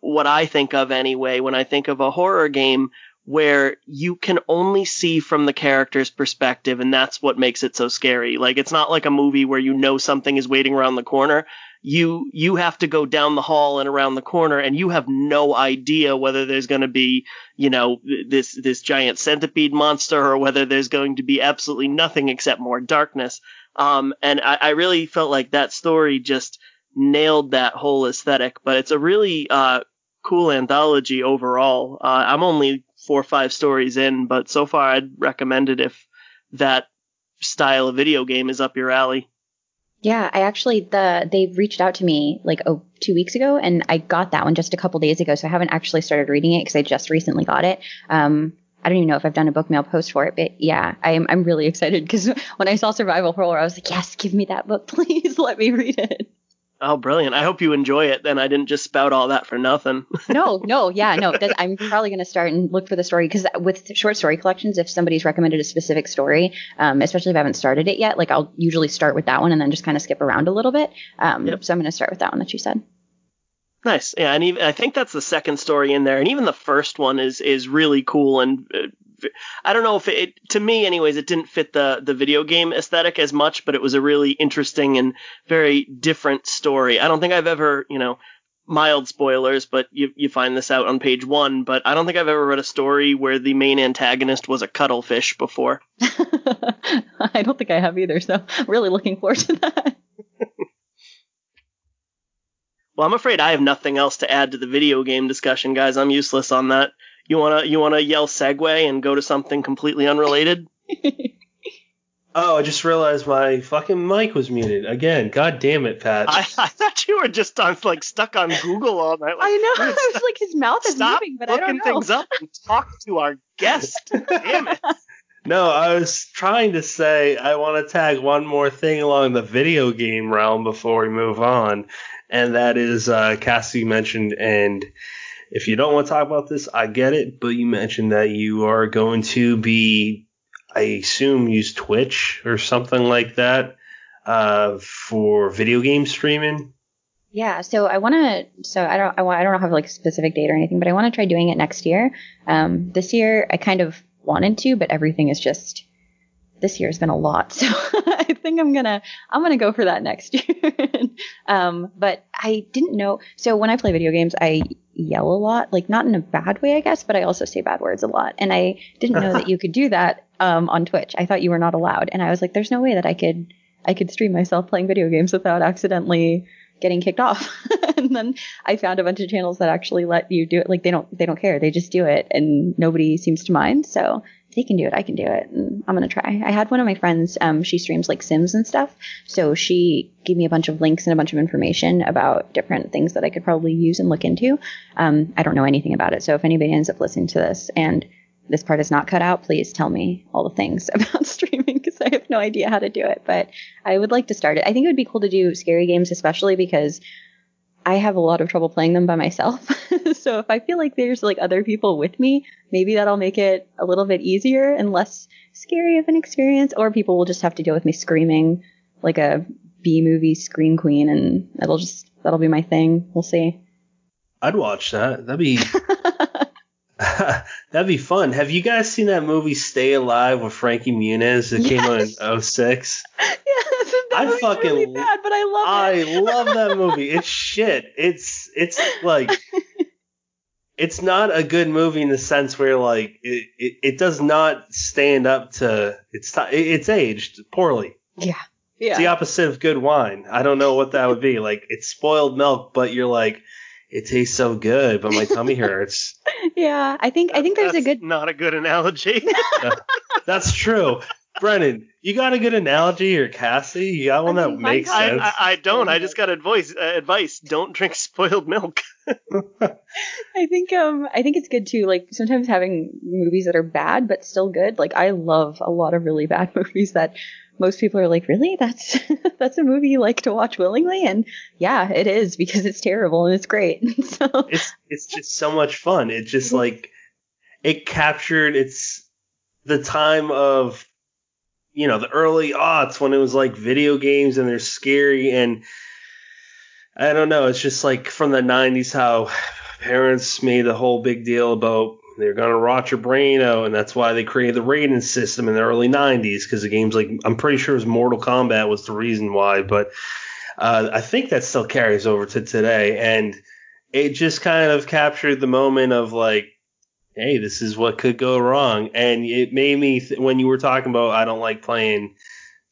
what I think of anyway when I think of a horror game where you can only see from the character's perspective and that's what makes it so scary. Like it's not like a movie where you know something is waiting around the corner. You you have to go down the hall and around the corner and you have no idea whether there's going to be, you know, this this giant centipede monster or whether there's going to be absolutely nothing except more darkness. Um and I, I really felt like that story just nailed that whole aesthetic, but it's a really uh cool anthology overall. Uh, I'm only four or five stories in, but so far I'd recommend it if that style of video game is up your alley. Yeah, I actually the they reached out to me like oh two weeks ago, and I got that one just a couple days ago. So I haven't actually started reading it because I just recently got it. Um, I don't even know if I've done a book mail post for it, but yeah, I'm I'm really excited because when I saw survival horror, I was like, yes, give me that book, please, let me read it. Oh, brilliant! I hope you enjoy it. Then I didn't just spout all that for nothing. no, no, yeah, no. I'm probably going to start and look for the story because with short story collections, if somebody's recommended a specific story, um, especially if I haven't started it yet, like I'll usually start with that one and then just kind of skip around a little bit. Um, Yep. So I'm going to start with that one that you said. Nice, yeah, and even, I think that's the second story in there, and even the first one is is really cool. And uh, I don't know if it, to me, anyways, it didn't fit the the video game aesthetic as much, but it was a really interesting and very different story. I don't think I've ever, you know, mild spoilers, but you you find this out on page one. But I don't think I've ever read a story where the main antagonist was a cuttlefish before. I don't think I have either, so really looking forward to that. Well, I'm afraid I have nothing else to add to the video game discussion, guys. I'm useless on that. You wanna you wanna yell segue and go to something completely unrelated? Oh, I just realized my fucking mic was muted again. God damn it, Pat. I, I thought you were just on like stuck on Google all night. Like, I know. "Dude, I was like, his mouth is stop moving, but I looking don't know. things up and talk to our guest. Damn it! No, I was trying to say I want to tag one more thing along the video game realm before we move on, and that is uh, Cassie mentioned. And if you don't want to talk about this, I get it, but you mentioned that you are going to be, I assume, use Twitch or something like that uh, for video game streaming. Yeah, so I want to. So I don't. I, want, I don't have like a specific date or anything, but I want to try doing it next year. Um, this year I kind of wanted to, but everything is just. This year has been a lot, so I think I'm gonna I'm gonna go for that next year. um, but I didn't know. So when I play video games, I yell a lot, like not in a bad way, I guess, but I also say bad words a lot. And I didn't know that you could do that um, on Twitch. I thought you were not allowed, and I was like, there's no way that I could I could stream myself playing video games without accidentally getting kicked off. and then I found a bunch of channels that actually let you do it. Like they don't they don't care. They just do it and nobody seems to mind. So they can do it, I can do it. And I'm gonna try. I had one of my friends, um, she streams like Sims and stuff. So she gave me a bunch of links and a bunch of information about different things that I could probably use and look into. Um, I don't know anything about it. So if anybody ends up listening to this and this part is not cut out, please tell me all the things about streaming because I have no idea how to do it. But I would like to start it. I think it would be cool to do scary games, especially because I have a lot of trouble playing them by myself. so if I feel like there's like other people with me, maybe that'll make it a little bit easier and less scary of an experience. Or people will just have to deal with me screaming like a B movie scream queen, and that'll just that'll be my thing. We'll see. I'd watch that. That'd be that'd be fun. Have you guys seen that movie Stay Alive with Frankie Muniz that came out in 06? yes, oh that I movie's fucking really bad, but I love I it. love that movie. It's shit. It's it's like it's not a good movie in the sense where like it, it, it does not stand up to it's ti- it's aged poorly. yeah. It's the opposite of good wine. I don't know what that would be. Like it's spoiled milk, but you're like it tastes so good, but my tummy hurts. Yeah, I think I think there's a good. Not a good analogy. That's true. Brennan, you got a good analogy or Cassie? You got one I that mean, my makes I, sense? I, I don't. I just got advice. Uh, advice: don't drink spoiled milk. I think um I think it's good too. Like sometimes having movies that are bad but still good. Like I love a lot of really bad movies that most people are like, really? That's that's a movie you like to watch willingly? And yeah, it is because it's terrible and it's great. so it's it's just so much fun. It just like it captured its the time of you know the early aughts when it was like video games and they're scary and I don't know. It's just like from the '90s how parents made a whole big deal about they're gonna rot your brain out, and that's why they created the rating system in the early '90s because the games like I'm pretty sure it was Mortal Kombat was the reason why, but uh, I think that still carries over to today, and it just kind of captured the moment of like, hey, this is what could go wrong, and it made me th- when you were talking about I don't like playing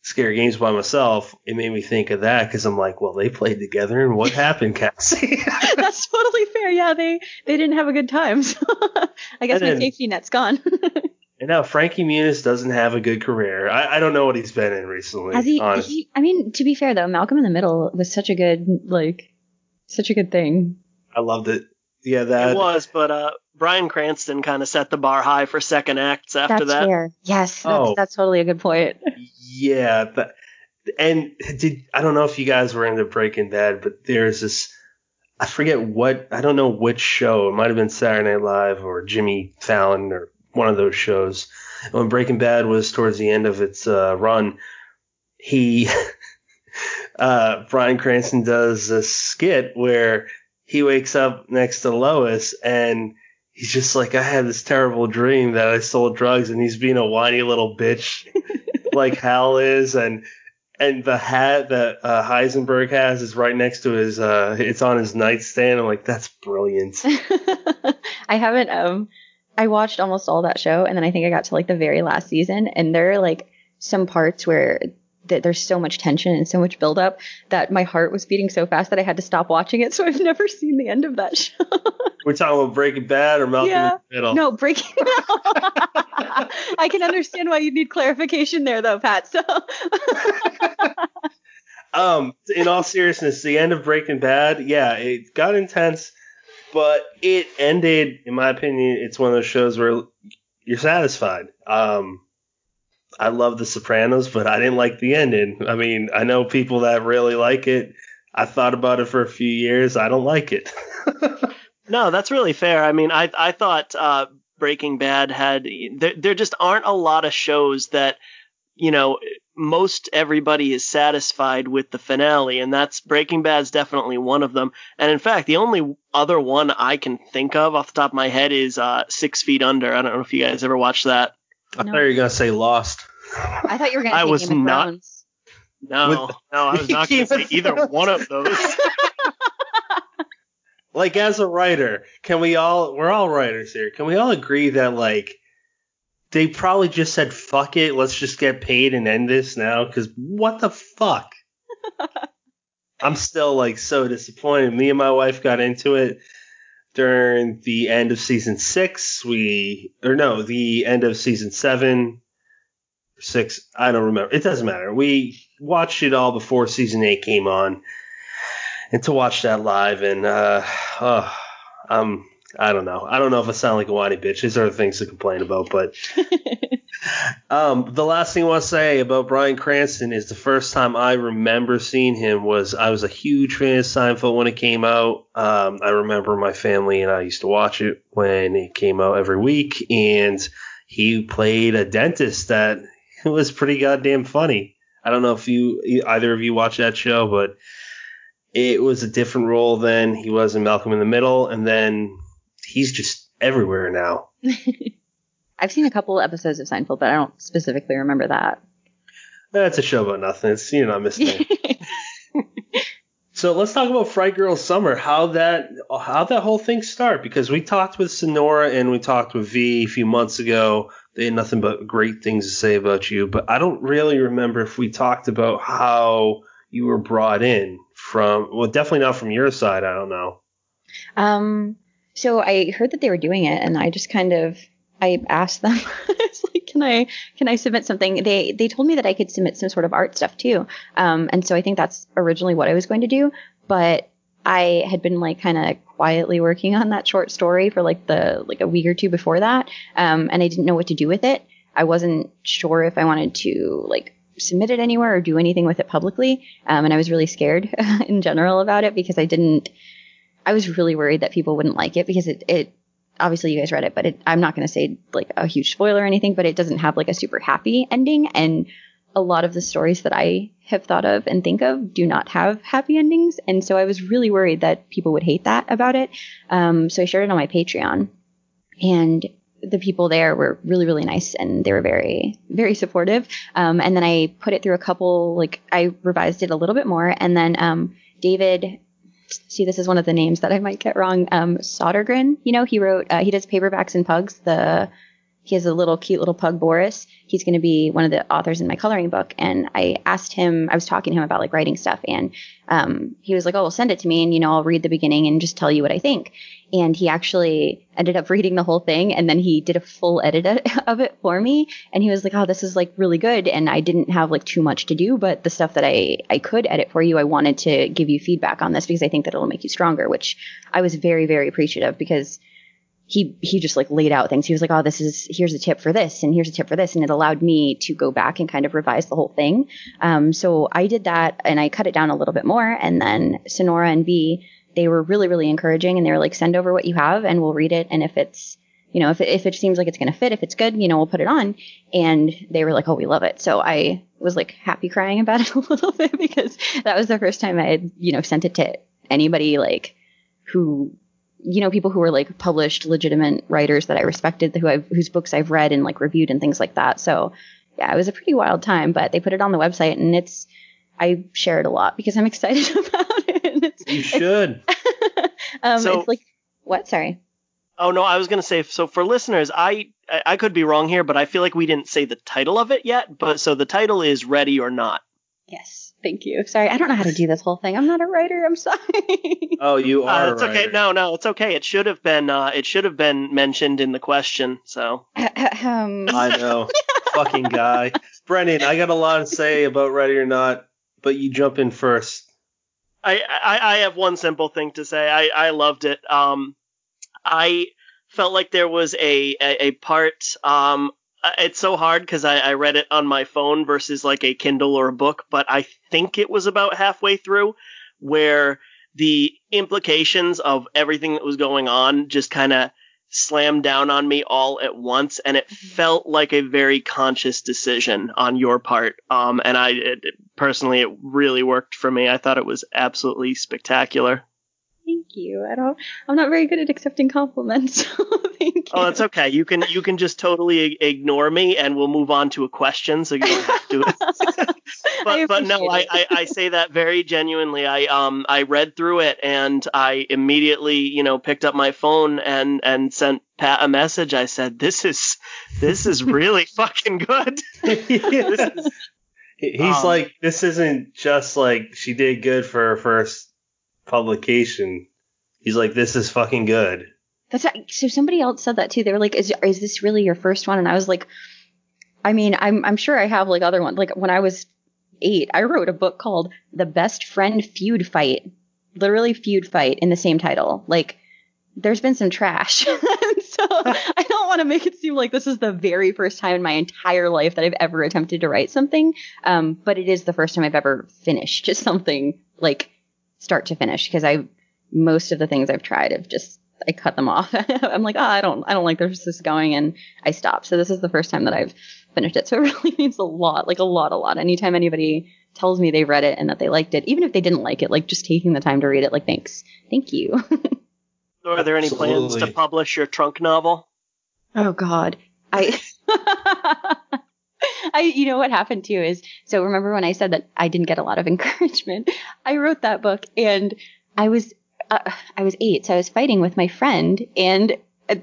scary games by myself, it made me think of that because I'm like, well, they played together, and what happened, Cassie? that's totally fair. Yeah, they they didn't have a good time. So I guess And my safety net's gone. and now Frankie Muniz doesn't have a good career. I, I don't know what he's been in recently. Has he, honestly. he? I mean, to be fair though, Malcolm in the Middle was such a good like such a good thing. I loved it. Yeah, that it was, but uh, Bryan Cranston kind of set the bar high for second acts after that's that. fair. Yes, that's, Oh. that's totally a good point. Yeah, but and did I don't know if you guys were into Breaking Bad, but there's this I forget what I don't know which show. It might have been Saturday Night Live or Jimmy Fallon or one of those shows. When Breaking Bad was towards the end of its uh, run, he uh, Bryan Cranston does a skit where he wakes up next to Lois and he's just like, I had this terrible dream that I sold drugs, and he's being a whiny little bitch like Hal is, and and the hat that uh, Heisenberg has is right next to his. Uh, it's on his nightstand. I'm like, that's brilliant. I haven't um I watched almost all that show and then I think I got to like the very last season and there are like some parts where th- there's so much tension and so much buildup that my heart was beating so fast that I had to stop watching it so I've never seen the end of that show. We're talking about Breaking Bad or Malcolm Yeah. in the Middle. no, breaking Bad. I can understand why you need clarification there though, Pat. So Um, in all seriousness, the end of Breaking Bad, yeah, it got intense, but it ended, in my opinion, it's one of those shows where you're satisfied. Um, I love The Sopranos, but I didn't like the ending. I mean, I know people that really like it. I thought about it for a few years. I don't like it. No, that's really fair. I mean, I I thought uh, Breaking Bad had there there just aren't a lot of shows that you know most everybody is satisfied with the finale, and that's Breaking Bad's definitely one of them. And in fact, the only other one I can think of off the top of my head is uh, Six Feet Under. I don't know if you guys ever watched that. I No. thought you were gonna say Lost. I thought you were gonna I say was Game of not- Thrones. No, With- no, I was not going to say either one of those. Like as a writer, can we all? We're all writers here. Can we all agree that like they probably just said fuck it, let's just get paid and end this now? Because what the fuck? I'm still like so disappointed. Me and my wife got into it during the end of season six. We or no, the end of season seven, six. I don't remember. It doesn't matter. We watched it all before season eight came on, and to watch that live and uh, uh um. I don't know. I don't know if I sound like a whiny bitch. There's other things to complain about, but um, the last thing I want to say about Bryan Cranston is the first time I remember seeing him was I was a huge fan of Seinfeld when it came out. Um, I remember my family and I used to watch it when it came out every week, and he played a dentist that was pretty goddamn funny. I don't know if you either of you watch that show, but it was a different role than he was in Malcolm in the Middle, and then he's just everywhere now. I've seen a couple episodes of Seinfeld, but I don't specifically remember that. That's a show about nothing. It's you're not missing. So let's talk about Fright Girl Summer. How that how that whole thing start? Because we talked with Sonora and we talked with V a few months ago. They had nothing but great things to say about you, but I don't really remember if we talked about how you were brought in from. Well, definitely not from your side. I don't know. Um, so I heard that they were doing it, and I just kind of I asked them, like, can I can I submit something? They they told me that I could submit some sort of art stuff too, um, and so I think that's originally what I was going to do, but I had been like kind of quietly working on that short story for like the like a week or two before that, um, and I didn't know what to do with it. I wasn't sure if I wanted to like submit it anywhere or do anything with it publicly, um, and I was really scared in general about it because I didn't. I was really worried that people wouldn't like it because it, it obviously you guys read it, but it, I'm not going to say like a huge spoiler or anything, but it doesn't have like a super happy ending. And a lot of the stories that I have thought of and think of do not have happy endings. And so I was really worried that people would hate that about it. Um, so I shared it on my Patreon and the people there were really, really nice and they were very, very supportive. Um, and then I put it through a couple, like I revised it a little bit more. And then, um, David see this is one of the names that I might get wrong. Um, Sodergren, you know, he wrote, uh, he does paperbacks and pugs. The he has a little cute little pug Boris. He's going to be one of the authors in my coloring book. And I asked him, I was talking to him about like writing stuff, and um, he was like, "Oh, well, send it to me, and you know, I'll read the beginning and just tell you what I think." And he actually ended up reading the whole thing, and then he did a full edit of it for me. And he was like, "Oh, this is like really good." And I didn't have like too much to do, but the stuff that I I could edit for you, I wanted to give you feedback on this because I think that it'll make you stronger, which I was very very appreciative because he he just like laid out things. He was like, "Oh, this is here's a tip for this, and here's a tip for this," and it allowed me to go back and kind of revise the whole thing. Um, so I did that, and I cut it down a little bit more. And then Sonora and V, they were really really encouraging, and they were like, "Send over what you have, and we'll read it. And if it's you know, if it, if it seems like it's going to fit, if it's good, you know, we'll put it on. And they were like, oh, we love it. So I was like happy crying about it a little bit because that was the first time I had, you know, sent it to anybody like who you know, people who were like published, legitimate writers that I respected, who I've, whose books I've read and like reviewed and things like that. So yeah, it was a pretty wild time, but they put it on the website and it's, I share it a lot because I'm excited about it. It's, you should. um, so, it's like, what? Sorry. Oh no, I was gonna say. So for listeners, I I could be wrong here, but I feel like we didn't say the title of it yet. But so the title is Ready or Not. Yes. Thank you. Sorry, I don't know how to do this whole thing. I'm not a writer. I'm sorry. Oh, you are. Uh, it's okay. No, no, it's okay. It should have been. Uh, it should have been mentioned in the question. So. um. I know. Fucking guy, Brennan. I got a lot to say about Ready or Not, but you jump in first. I, I, I have one simple thing to say. I, I loved it. Um, I felt like there was a, a, a part um, uh, it's so hard because I, I read it on my phone versus like a Kindle or a book, but I think it was about halfway through where the implications of everything that was going on just kind of slammed down on me all at once, and it mm-hmm. felt like a very conscious decision on your part. Um, and I it, personally, it really worked for me. I thought it was absolutely spectacular. Thank you. I don't. I'm not very good at accepting compliments. So thank you. Oh, that's okay. You can you can just totally ignore me, and we'll move on to a question, so you don't have to. but but no, I, I, I say that very genuinely. I um I read through it, and I immediately you know picked up my phone and and sent Pat a message. I said, "This is this is really fucking good." is, He's um, like, this isn't just like she did good for her first publication. He's like, this is fucking good. That's so. Somebody else said that too. They were like, "Is is this really your first one?" And I was like, "I mean, I'm I'm sure I have like other ones. Like when I was eight, I wrote a book called The Best Friend Feud Fight, literally feud fight in the same title. Like there's been some trash. so I don't want to make it seem like this is the very first time in my entire life that I've ever attempted to write something. Um, but it is the first time I've ever finished something like start to finish because I most of the things I've tried have just I cut them off. I'm like, oh, I don't I don't like this is going and I stop. So this is the first time that I've finished it. So it really means a lot, like a lot, a lot. Anytime anybody tells me they read it and that they liked it, even if they didn't like it, like just taking the time to read it, like thanks, thank you. Are there any Absolutely. plans to publish your trunk novel? Oh God, I. I, you know what happened too is, so remember when I said that I didn't get a lot of encouragement? I wrote that book and I was, uh, I was eight, so I was fighting with my friend and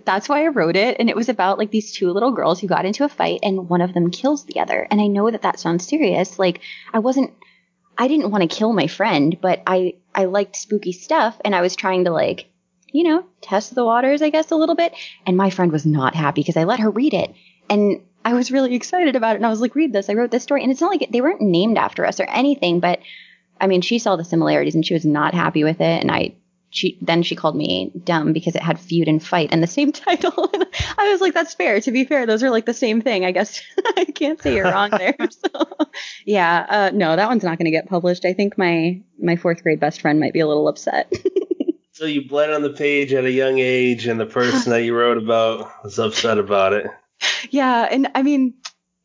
that's why I wrote it. And it was about like these two little girls who got into a fight and one of them kills the other. And I know that that sounds serious. Like I wasn't, I didn't want to kill my friend, but I, I liked spooky stuff and I was trying to like you know, test the waters, I guess, a little bit. And my friend was not happy because I let her read it. And I was really excited about it. And I was like, read this. I wrote this story. And it's not like they weren't named after us or anything, but I mean, she saw the similarities and she was not happy with it. And I, she, then she called me dumb because it had feud and fight and the same title. And I was like, that's fair. To be fair, those are like the same thing. I guess I can't say you're wrong there. So, yeah, uh, no, that one's not going to get published. I think my, my fourth grade best friend might be a little upset. So you bled on the page at a young age, and the person that you wrote about was upset about it. Yeah, and I mean,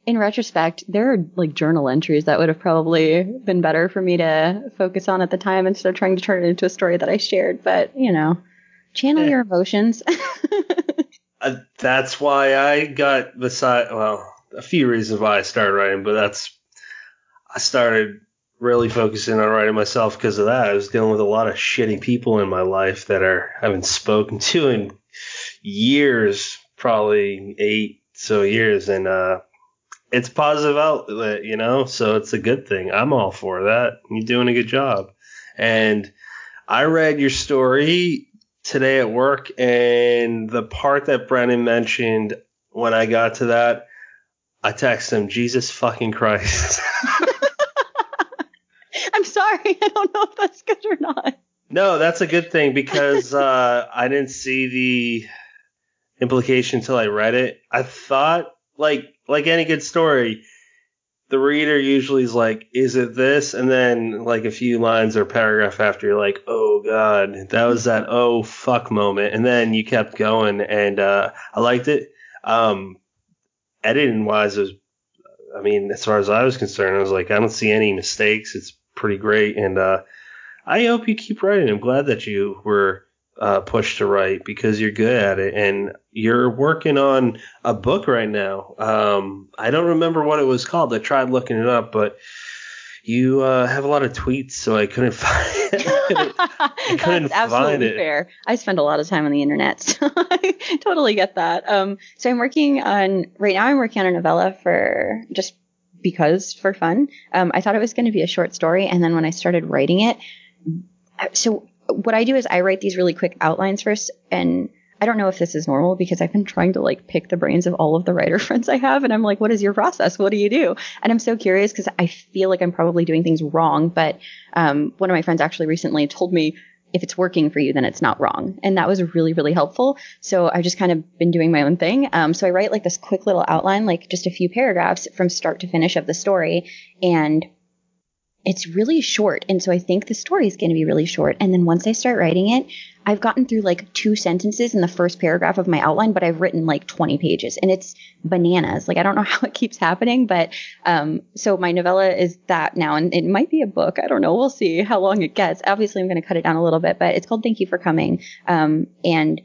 in retrospect, there are like journal entries that would have probably been better for me to focus on at the time instead of trying to turn it into a story that I shared. But you know, channel Yeah. your emotions. Uh, that's why I got beside. Well, a few reasons why I started writing, but that's I started really focusing on writing myself because of that. I was dealing with a lot of shitty people in my life that are I haven't spoken to in years, probably eight so years, and uh, it's positive outlet, you know. So it's a good thing. I'm all for that. You're doing a good job, and I read your story today at work, and the part that Brennan mentioned when I got to that, I texted him, Jesus fucking Christ. I'm sorry, I don't know if that's good or not. no, that's a good thing because uh, I didn't see the implication until I read it. I thought, like, like any good story, the reader usually is like, "Is it this?" And then, like a few lines or paragraph after, you're like, "Oh God, that was that oh fuck moment." And then you kept going, and uh, I liked it. Um, editing wise, was, I mean, as far as I was concerned, I was like, I don't see any mistakes. It's pretty great, and uh, I hope you keep writing. I'm glad that you were uh, pushed to write because you're good at it, and you're working on a book right now. Um, I don't remember what it was called. I tried looking it up, but you uh, have a lot of tweets, so I couldn't find it. couldn't That's absolutely it. fair. I spend a lot of time on the internet, so I totally get that. Um, so I'm working on right now. I'm working on a novella for just because for fun. Um, I thought it was going to be a short story, and then when I started writing it, so what I do is I write these really quick outlines first, and I don't know if this is normal because I've been trying to like pick the brains of all of the writer friends I have, and I'm like, what is your process? What do you do? And I'm so curious because I feel like I'm probably doing things wrong. But um, one of my friends actually recently told me if it's working for you, then it's not wrong, and that was really really helpful. So I've just kind of been doing my own thing. Um, so I write like this quick little outline, like just a few paragraphs from start to finish of the story, and it's really short. And so I think the story is going to be really short. And then once I start writing it, I've gotten through like two sentences in the first paragraph of my outline, but I've written like 20 pages and it's bananas. Like I don't know how it keeps happening, but um, so my novella is that now, and it might be a book. I don't know. We'll see how long it gets. Obviously, I'm going to cut it down a little bit, but it's called Thank You for Coming. Um, and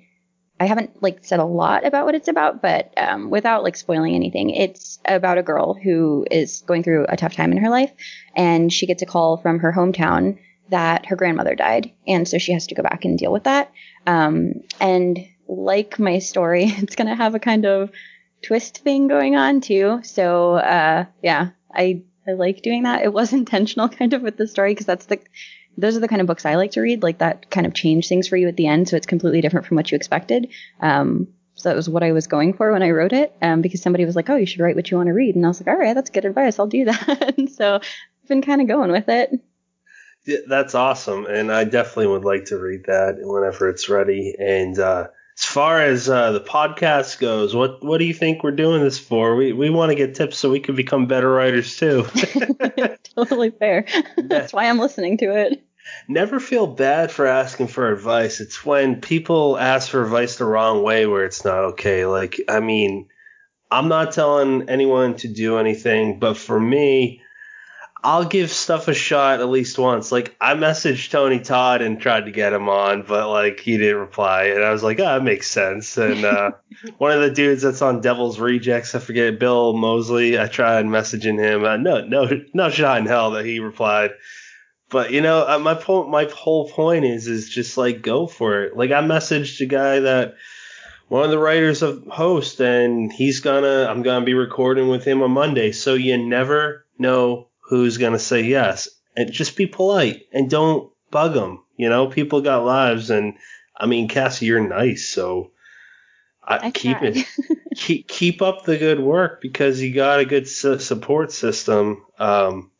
I haven't like said a lot about what it's about, but um, without like spoiling anything, it's about a girl who is going through a tough time in her life, and she gets a call from her hometown that her grandmother died, and so she has to go back and deal with that. Um, and like my story, it's gonna have a kind of twist thing going on too. So uh, yeah, I I like doing that. It was intentional kind of with the story because that's the those are the kind of books I like to read, like that kind of change things for you at the end, so it's completely different from what you expected. Um, so that was what I was going for when I wrote it, um, because somebody was like, "Oh, you should write what you want to read," and I was like, "All right, that's good advice. I'll do that." so I've been kind of going with it. Yeah, that's awesome, and I definitely would like to read that whenever it's ready. And uh, as far as uh, the podcast goes, what what do you think we're doing this for? We we want to get tips so we can become better writers too. totally fair. That's why I'm listening to it. Never feel bad for asking for advice. It's when people ask for advice the wrong way where it's not okay. Like, I mean, I'm not telling anyone to do anything, but for me, I'll give stuff a shot at least once. Like, I messaged Tony Todd and tried to get him on, but like he didn't reply, and I was like, oh, that makes sense. And uh, one of the dudes that's on Devil's Rejects, I forget, Bill Moseley. I tried messaging him. Uh, no, no, no shot in hell that he replied. But you know, uh, my point, my whole point is, is just like go for it. Like I messaged a guy that one of the writers of Host, and he's gonna, I'm gonna be recording with him on Monday. So you never know who's gonna say yes, and just be polite and don't bug them. You know, people got lives, and I mean, Cassie, you're nice, so I, I keep it keep keep up the good work because you got a good su- support system. Um,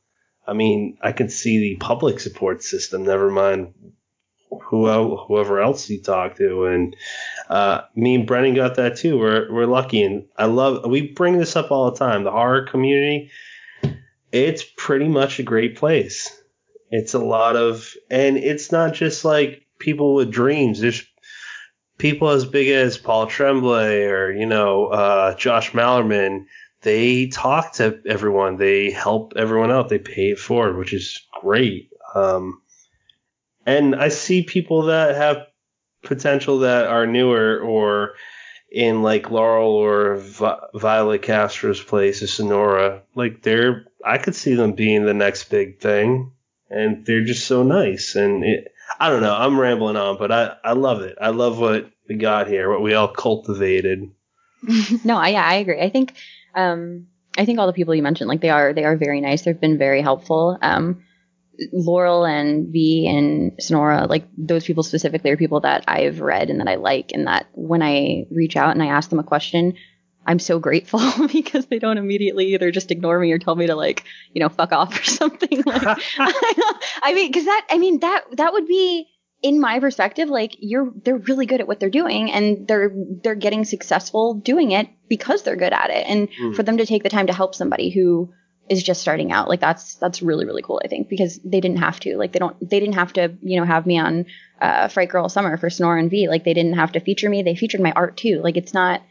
I mean, I can see the public support system. Never mind who whoever else you talk to, and uh, me and Brennan got that too. We're we're lucky, and I love. We bring this up all the time. The horror community, it's pretty much a great place. It's a lot of, and it's not just like people with dreams. There's people as big as Paul Tremblay or you know uh, Josh Malerman. They talk to everyone. They help everyone out. They pay it forward, which is great. Um, and I see people that have potential that are newer or in like Laurel or Vi- Violet Castro's place or Sonora. Like they're, I could see them being the next big thing, and they're just so nice. And it, I don't know, I'm rambling on, but I, I love it. I love what we got here, what we all cultivated. no, I, yeah, I agree. I think, um, I think all the people you mentioned, like they are, they are very nice. They've been very helpful. Um, Laurel and V and Sonora, like those people specifically are people that I've read and that I like, and that when I reach out and I ask them a question, I'm so grateful because they don't immediately either just ignore me or tell me to like, you know, fuck off or something. Like, I mean, because that, I mean, that that would be in my perspective, like you're, they're really good at what they're doing, and they're they're getting successful doing it because they're good at it, and Mm. for them to take the time to help somebody who is just starting out like that's that's really really cool i think because they didn't have to. Like they don't they didn't have to you know have me on uh fright girl summer for Sonora and v. Like they didn't have to feature me. They featured my art too. Like it's not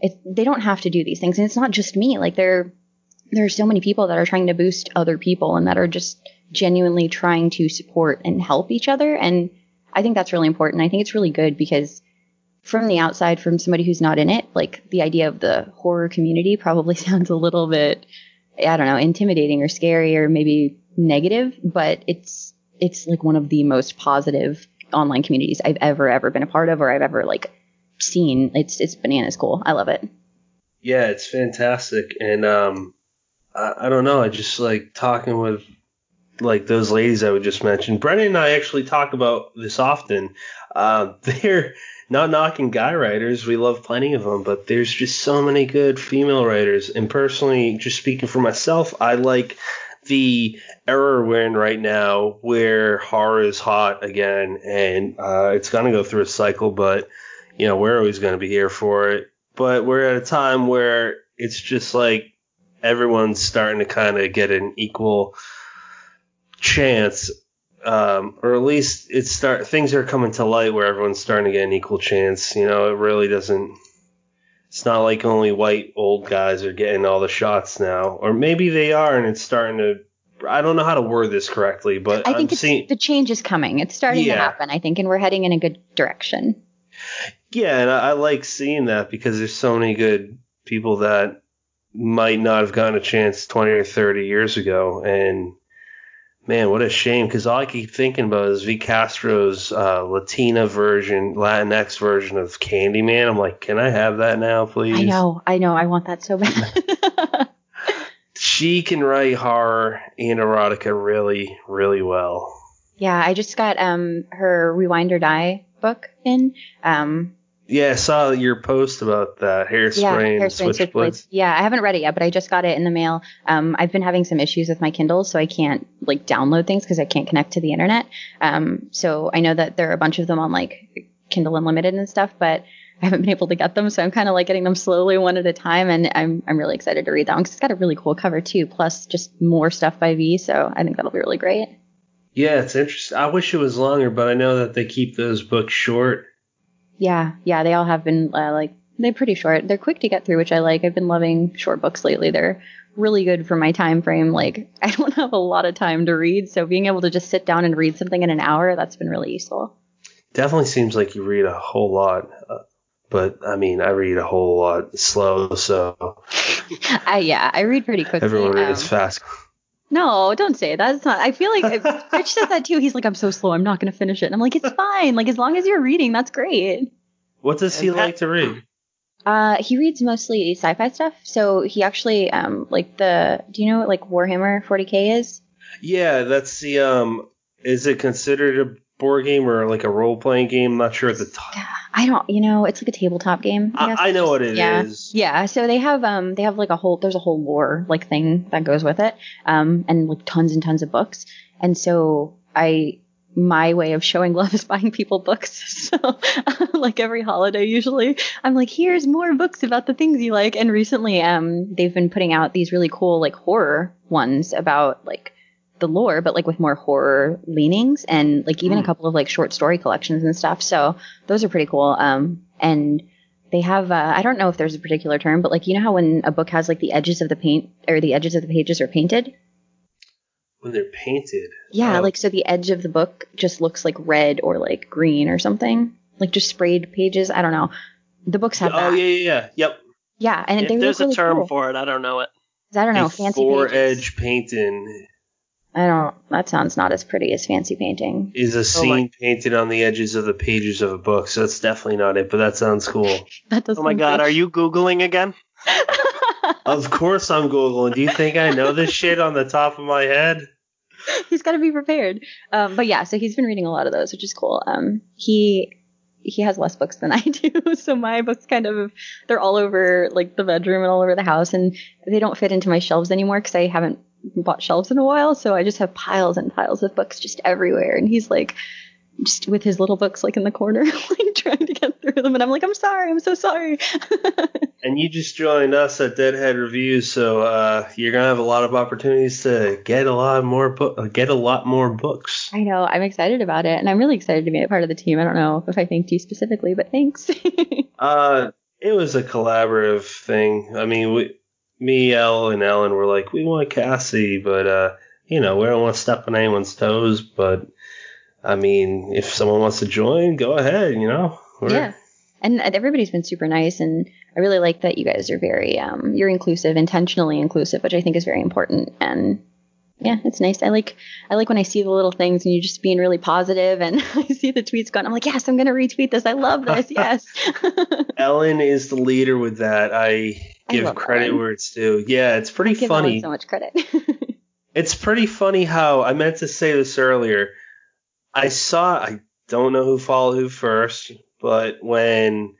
it they don't have to do these things. And it's not just me. Like there there are so many people that are trying to boost other people and that are just genuinely trying to support and help each other. And i think that's really important i think it's really good because from the outside from somebody who's not in it like the idea of the horror community probably sounds a little bit I don't know, intimidating or scary or maybe negative, but it's it's like one of the most positive online communities I've ever ever been a part of or I've ever like seen. It's it's bananas cool. I love it. Yeah, it's fantastic, and um, I, I don't know. I just like talking with like those ladies I would just mention. Brennan and I actually talk about this often. Uh, they're not knocking guy writers. We love plenty of them, but there's just so many good female writers. And personally, just speaking for myself, I like the era we're in right now where horror is hot again, and uh, it's gonna go through a cycle, but you know we're always gonna be here for it. But we're at a time where it's just like everyone's starting to kind of get an equal chance um, or at least it's start things are coming to light where everyone's starting to get an equal chance. You know, it really doesn't. It's not like only white old guys are getting all the shots now, or maybe they are, and it's starting to. I don't know how to word this correctly, but I think am it's, seeing. the change is coming. It's starting Yeah. to happen, I think, and we're heading in a good direction. Yeah, and I, I like seeing that because there's so many good people that might not have gotten a chance 20 or 30 years ago, and man, what a shame! Because all I keep thinking about is V Castro's uh, Latina version, Latinx version of Candyman. I'm like, can I have that now, please? I know, I know, I want that so bad. She can write horror and erotica really, really well. yeah, I just got um her Rewind or Die book in. Um Yeah, I saw your post about that hairspray yeah, Hairspray and. Switchblades. Yeah, I haven't read it yet, but I just got it in the mail. Um, I've been having some issues with my Kindle, so I can't like download things because I can't connect to the internet. Um, so I know that there are a bunch of them on like Kindle Unlimited and stuff, but I haven't been able to get them. So I'm kind of like getting them slowly one at a time, and I'm I'm really excited to read that one because it's got a really cool cover too, plus just more stuff by V. So I think that'll be really great. Yeah, it's interesting. I wish it was longer, but I know that they keep those books short. Yeah, yeah, they all have been uh, like they're pretty short. They're quick to get through, which I like. I've been loving short books lately. They're really good for my time frame. Like I don't have a lot of time to read, so being able to just sit down and read something in an hour, that's been really useful. Definitely seems like you read a whole lot, uh, but I mean, I read a whole lot slow, so I yeah, I read pretty quickly. everyone um, reads fast. No, don't say it. That's not. I feel like Rich says that too. He's like, I'm so slow. I'm not gonna finish it. And I'm like, it's fine. Like as long as you're reading, that's great. What does he like to read? Uh, he reads mostly sci-fi stuff. So he actually um like the. Do you know what like Warhammer 40k is? Yeah, that's the um. Is it considered a board game or like a role playing game. I'm not sure at the top. I don't, you know, it's like a tabletop game. I, I. I know what it is. yeah. Yeah, so they have um they have like a whole there's a whole lore like thing that goes with it. Um and like tons and tons of books. And so I my way of showing love is buying people books. So like every holiday usually I'm like here's more books about the things you like and recently um they've been putting out these really cool like horror ones about like the lore but like with more horror leanings and like even a Hmm. couple of like short story collections and stuff. So those are pretty cool. Um and they have uh, I don't know if there's a particular term, but like you know how when a book has like the edges of the paint or the edges of the pages are painted? When they're painted. Yeah, Oh. like so the edge of the book just looks like red or like green or something. Like just sprayed pages. I don't know. The books have Oh that. yeah, yeah, yeah. Yep. Yeah, and If they there's look really a term cool. for it, I don't know it. I don't know, A fancy four pages. edge painting I don't. That sounds not as pretty as fancy painting. is a Oh my- scene painted on the edges of the pages of a book. So that's definitely not it, but that sounds cool. That does. Oh my god, are you googling again? of course I'm googling. Do you think I know this shit on the top of my head? he's got to be prepared. Um, but yeah, so he's been reading a lot of those, which is cool. Um, he he has less books than I do, so my books kind of they're all over like the bedroom and all over the house, and they don't fit into my shelves anymore because I haven't bought shelves in a while. So I just have piles and piles of books just everywhere, and he's like just with his little books like in the corner, like trying to get through them, and I'm like, I'm sorry, I'm so sorry. And you just joined us at Deadhead Reviews, so uh, you're gonna have a lot of opportunities to get a lot more uh, get a lot more books. I know, I'm excited about it, and I'm really excited to be a part of the team. I don't know if I thanked you specifically, but thanks. Uh, it was a collaborative thing. I mean, we, me, Elle, and Ellen were like, we want Cassie, but uh, you know, we don't want to step on anyone's toes. But I mean, if someone wants to join, go ahead. You know, We're- yeah and everybody's been super nice and i really like that you guys are very um you're inclusive intentionally inclusive which i think is very important and yeah it's nice i like i like when i see the little things and you're just being really positive and i see the tweets going i'm like yes i'm gonna retweet this i love this yes Ellen is the leader with that. I I give credit Ellen. where it's due. Yeah, it's pretty give funny. so much credit It's pretty funny how I meant to say this earlier. I saw I don't know who followed who first, but when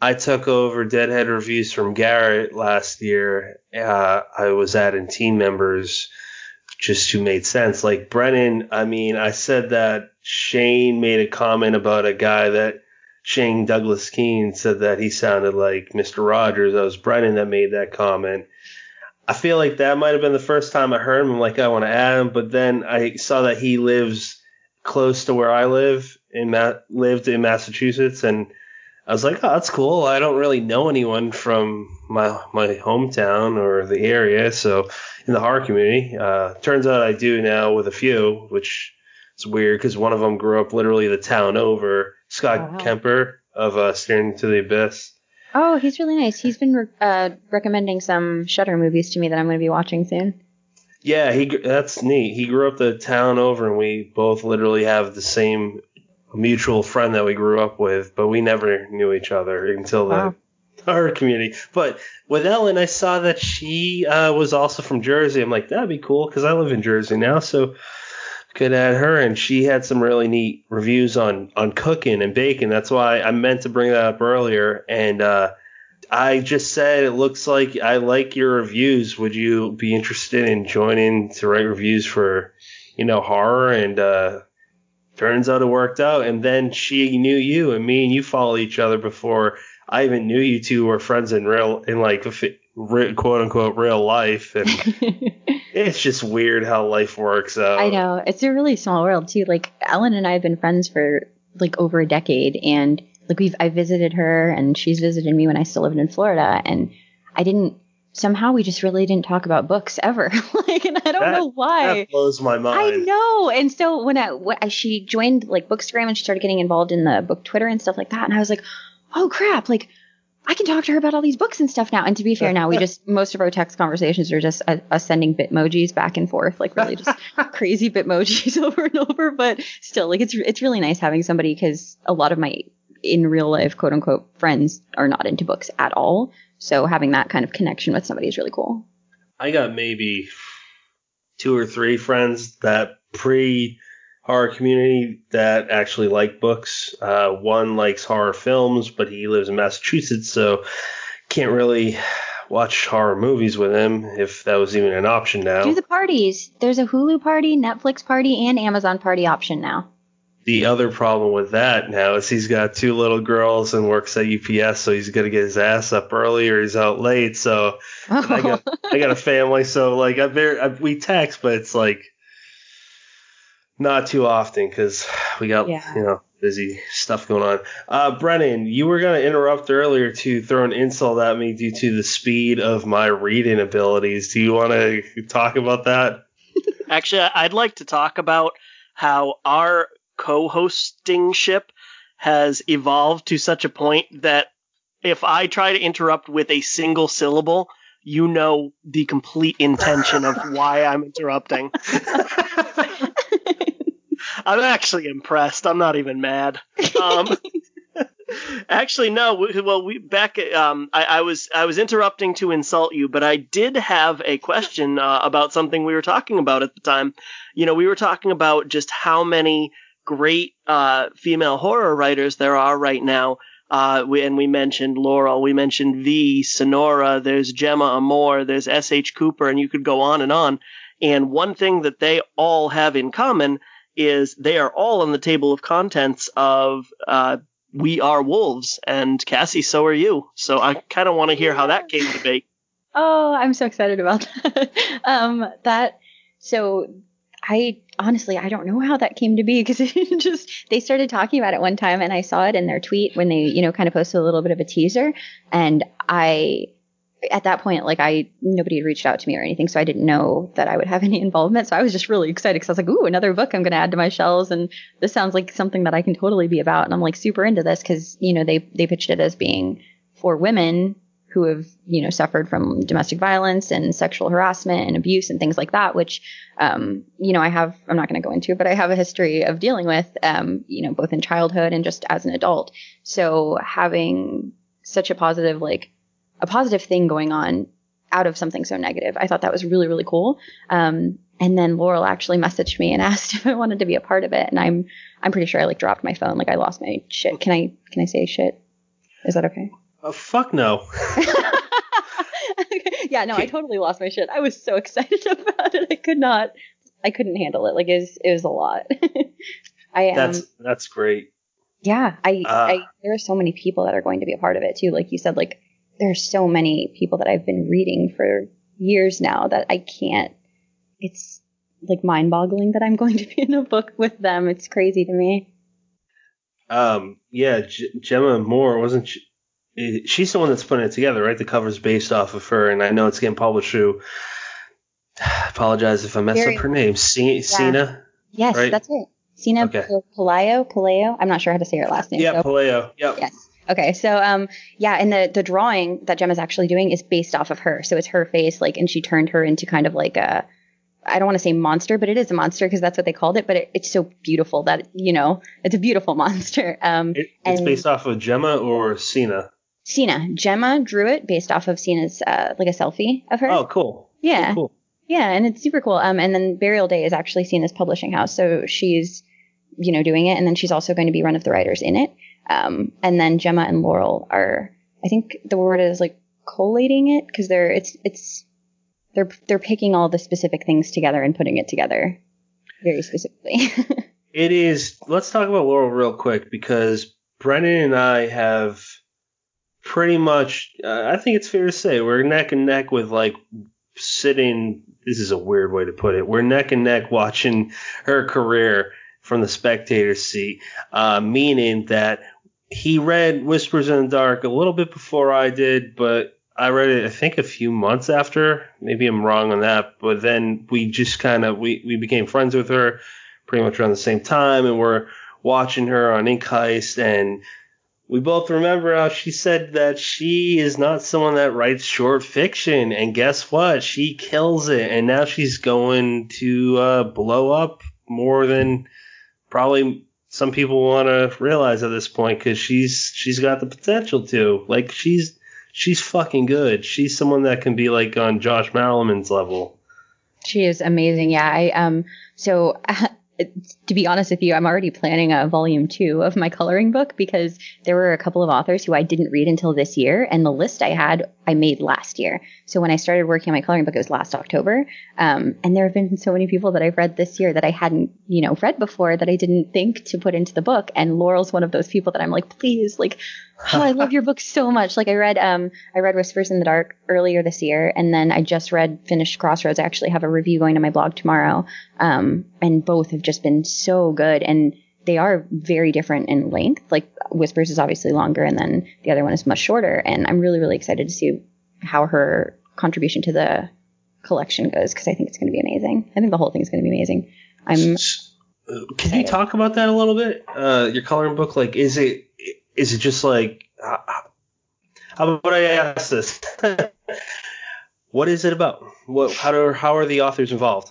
I took over Deadhead reviews from Garrett last year, uh, I was adding team members just who made sense. Like Brennan, I mean, I said that Shane made a comment about a guy that Shane Douglas Keene said that he sounded like Mr. Rogers. That was Brennan that made that comment. I feel like that might have been the first time I heard him. I'm like, I want to add him, but then I saw that he lives close to where I live in Ma- lived in Massachusetts, and I was like, oh, that's cool. I don't really know anyone from my my hometown or the area, so in the horror community. Uh, turns out I do now with a few, which is weird because one of them grew up literally the town over. Scott Oh, wow. Kemper of uh, Staring to the Abyss. oh he's really nice he's been re- uh recommending some Shudder movies to me that i'm going to be watching soon Yeah, he that's neat. He grew up the town over, and we both literally have the same mutual friend that we grew up with, but we never knew each other until the Wow. horror community. But with Ellen, I saw that she uh, was also from Jersey. I'm like, that'd be cool because I live in Jersey now, so could add her. And she had some really neat reviews on on cooking and baking. That's why I meant to bring that up earlier. And uh, I just said it looks like I like your reviews. Would you be interested in joining to write reviews for, you know, horror? And uh, turns out it worked out. And then she knew you, and me and you follow each other before I even knew you two were friends in real, in like re- quote unquote real life. And it's just weird how life works out. I know. It's a really small world too. Like Ellen and I have been friends for like over a decade and like we've I visited her and she's visited me when I still lived in Florida and I didn't somehow we just really didn't talk about books ever. like and I don't That- know why. That blows my mind. I know. And so when I when I- she joined like Bookstagram and she started getting involved in the book Twitter and stuff like that and I was like, "Oh crap, like I can talk to her about all these books and stuff now." And to be fair, now we just most of our text conversations are just uh, us sending bitmojis back and forth, like really just crazy bitmojis over and over, but still like it's it's really nice having somebody cuz a lot of my in real life quote unquote friends are not into books at all. So having that kind of connection with somebody is really cool. I got maybe two or three friends that pre horror community that actually like books. Uh, one likes horror films, but he lives in Massachusetts, so can't really watch horror movies with him if that was even an option now. Do the parties. There's a Hulu party, Netflix party, and Amazon party option now. The other problem with that now is he's got two little girls and works at UPS, so he's got to get his ass up early or he's out late. So I got I got a family, so like I, very, I we text, but it's like not too often because we got Yeah. you know busy stuff going on. Uh, Brennan, you were gonna interrupt earlier to throw an insult at me due to the speed of my reading abilities. Do you want to talk about that? Actually, I'd like to talk about how our co-hosting ship has evolved to such a point that if I try to interrupt with a single syllable, you know the complete intention of why I'm interrupting. I'm actually impressed. I'm not even mad. Um, actually, no. we- Well, we back. Um, I, I was I was interrupting to insult you, but I did have a question uh, about something we were talking about at the time. You know, we were talking about just how many great uh, female horror writers there are right now. Uh, we, and we mentioned Laurel, we mentioned V, Sonora, there's Gemma Amor, there's S.H. Cooper, and you could go on and on. And one thing that they all have in common is they are all on the table of contents of uh, We Are Wolves. And Cassie, so are you. So I kind of want to hear how that came to be. Oh, I'm so excited about that. um, that so I honestly I don't know how that came to be because it just they started talking about it one time and I saw it in their tweet when they you know kind of posted a little bit of a teaser and I at that point like I nobody had reached out to me or anything so I didn't know that I would have any involvement. So I was just really excited because I was like ooh another book I'm going to add to my shelves and this sounds like something that I can totally be about and I'm like super into this because you know they they pitched it as being for women who have you know suffered from domestic violence and sexual harassment and abuse and things like that which um, you know i have i'm not going to go into but i have a history of dealing with um, you know both in childhood and just as an adult. So having such a positive like a positive thing going on out of something so negative i thought that was really really cool um, and then laurel actually messaged me and asked if i wanted to be a part of it and i'm i'm pretty sure i like dropped my phone like i lost my shit can i can i say shit is that okay Oh, fuck no. yeah, no, I totally lost my shit. I was so excited about it. I could not, I couldn't handle it. Like it was, it was a lot. I am, That's that's great. yeah, I, Ah. I, there are so many people that are going to be a part of it too. Like you said, like there's so many people that I've been reading for years now that I can't, it's like mind boggling that I'm going to be in a book with them. It's crazy to me. Um, yeah, G- Gemma Amor wasn't she? She's the one that's putting it together, right? The cover's based off of her, and I know it's getting published through. Apologize if I mess Very- up her name. C- Cina. Yes, Right. that's it. Cina Okay. Pelayo, Pelayo. I'm not sure how to say her last name. Yeah, so- Paleo. Yep. Yes. Okay. So um yeah, and the the drawing that Gemma's actually doing is based off of her. So it's her face like and she turned her into kind of like a I don't want to say monster, but it is a monster because that's what they called it, but it, it's so beautiful that you know, it's a beautiful monster. Um It, it's based off of Gemma or Cina. Cina, Gemma drew it based off of Cina's uh like a selfie of her. Oh, cool. yeah. Cool. Yeah, and it's super cool. Um, and then Burial Day is actually Cina's publishing house, so she's, you know, doing it, and then she's also going to be one of the writers in it. Um, and then Gemma and Laurel are, I think the word is like collating it because they're it's it's they're they're picking all the specific things together and putting it together very specifically. It is. Let's talk about Laurel real quick because Brennan and I have pretty much. Uh, I think it's fair to say we're neck and neck with like sitting. This is a weird way to put it. We're neck and neck watching her career from the spectator seat, uh, meaning that he read Whispers in the Dark a little bit before I did, but I read it I think a few months after. Maybe I'm wrong on that, but then we just kind of we we became friends with her pretty much around the same time, and we're watching her on Ink Heist, and we both remember how she said that she is not someone that writes short fiction, and guess what? She kills it, and now she's going to uh, blow up more than probably some people want to realize at this point because she's she's got the potential to. Like she's she's fucking good. She's someone that can be like on Josh Malerman's level. She is amazing. Yeah. I um so to be honest with you, I'm already planning a volume two of my coloring book because there were a couple of authors who I didn't read until this year, and the list I had I made last year. So when I started working on my coloring book, it was last October. Um, and there have been so many people that I've read this year that I hadn't, you know, read before that I didn't think to put into the book. And Laurel's one of those people that I'm like, please, like, oh, I love your book so much. Like I read, um, I read Whispers in the Dark earlier this year, and then I just read Finished Crossroads. I actually have a review going to my blog tomorrow. Um, and both have just been so good. And they are very different in length. Like Whispers is obviously longer, and then the other one is much shorter. And I'm really, really excited to see how her contribution to the collection goes because I think it's going to be amazing. I think the whole thing is going to be amazing. I'm. Can you talk about that a little bit? Uh, your coloring book, like, is it is it just like how, how about I ask this? what is it about? What how do how are the authors involved?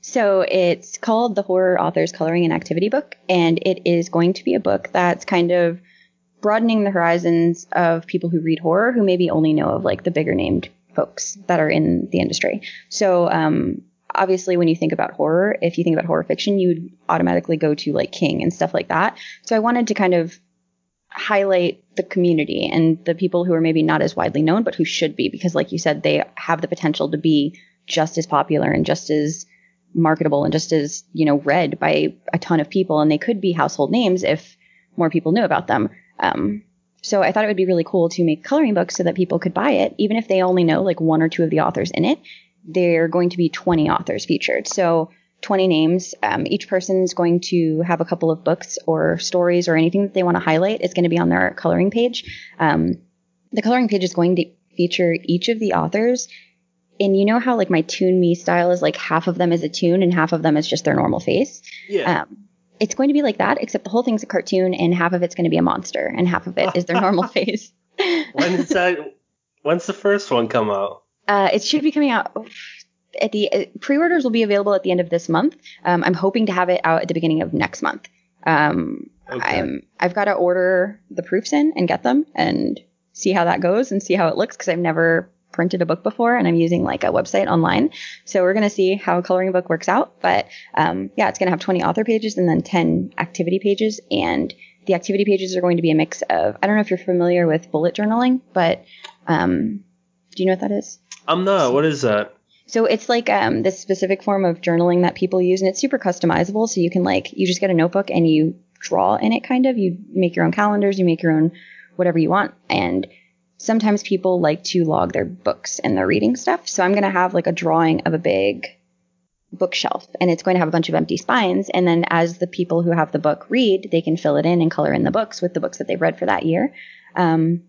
So it's called the Horror Authors Coloring and Activity Book, and it is going to be a book that's kind of broadening the horizons of people who read horror who maybe only know of like the bigger named folks that are in the industry. So um, obviously when you think about horror, if you think about horror fiction, you'd automatically go to like King and stuff like that. So I wanted to kind of highlight the community and the people who are maybe not as widely known, but who should be, because like you said, they have the potential to be just as popular and just as marketable and just as, you know, read by a ton of people. And they could be household names if more people knew about them. Um, so I thought it would be really cool to make coloring books so that people could buy it, even if they only know like one or two of the authors in it. There are going to be 20 authors featured. So 20 names. Um, each person is going to have a couple of books or stories or anything that they want to highlight. It's going to be on their coloring page. Um, the coloring page is going to feature each of the authors. And you know how like my ToonMe style is like half of them is a tune and half of them is just their normal face. Yeah. Um, it's going to be like that, except the whole thing's a cartoon and half of it's going to be a monster and half of it is their normal face. when is that? When's the first one come out? Uh, it should be coming out at the uh, pre-orders will be available at the end of this month. Um, I'm hoping to have it out at the beginning of next month. Um, Okay. I'm I've got to order the proofs in and get them and see how that goes and see how it looks because I've never printed a book before and I'm using like a website online. So we're gonna see how a coloring book works out. But um, yeah, it's gonna have 20 author pages and then 10 activity pages. And the activity pages are going to be a mix of I don't know if you're familiar with bullet journaling, but um, do you know what that is? I'm not. What is that? So it's like um, this specific form of journaling that people use, and it's super customizable. So you can like you just get a notebook and you draw in it, kind of. You make your own calendars, you make your own whatever you want, and sometimes people like to log their books and their reading stuff. So I'm gonna have like a drawing of a big bookshelf, and it's going to have a bunch of empty spines. And then as the people who have the book read, they can fill it in and color in the books with the books that they've read for that year. Um,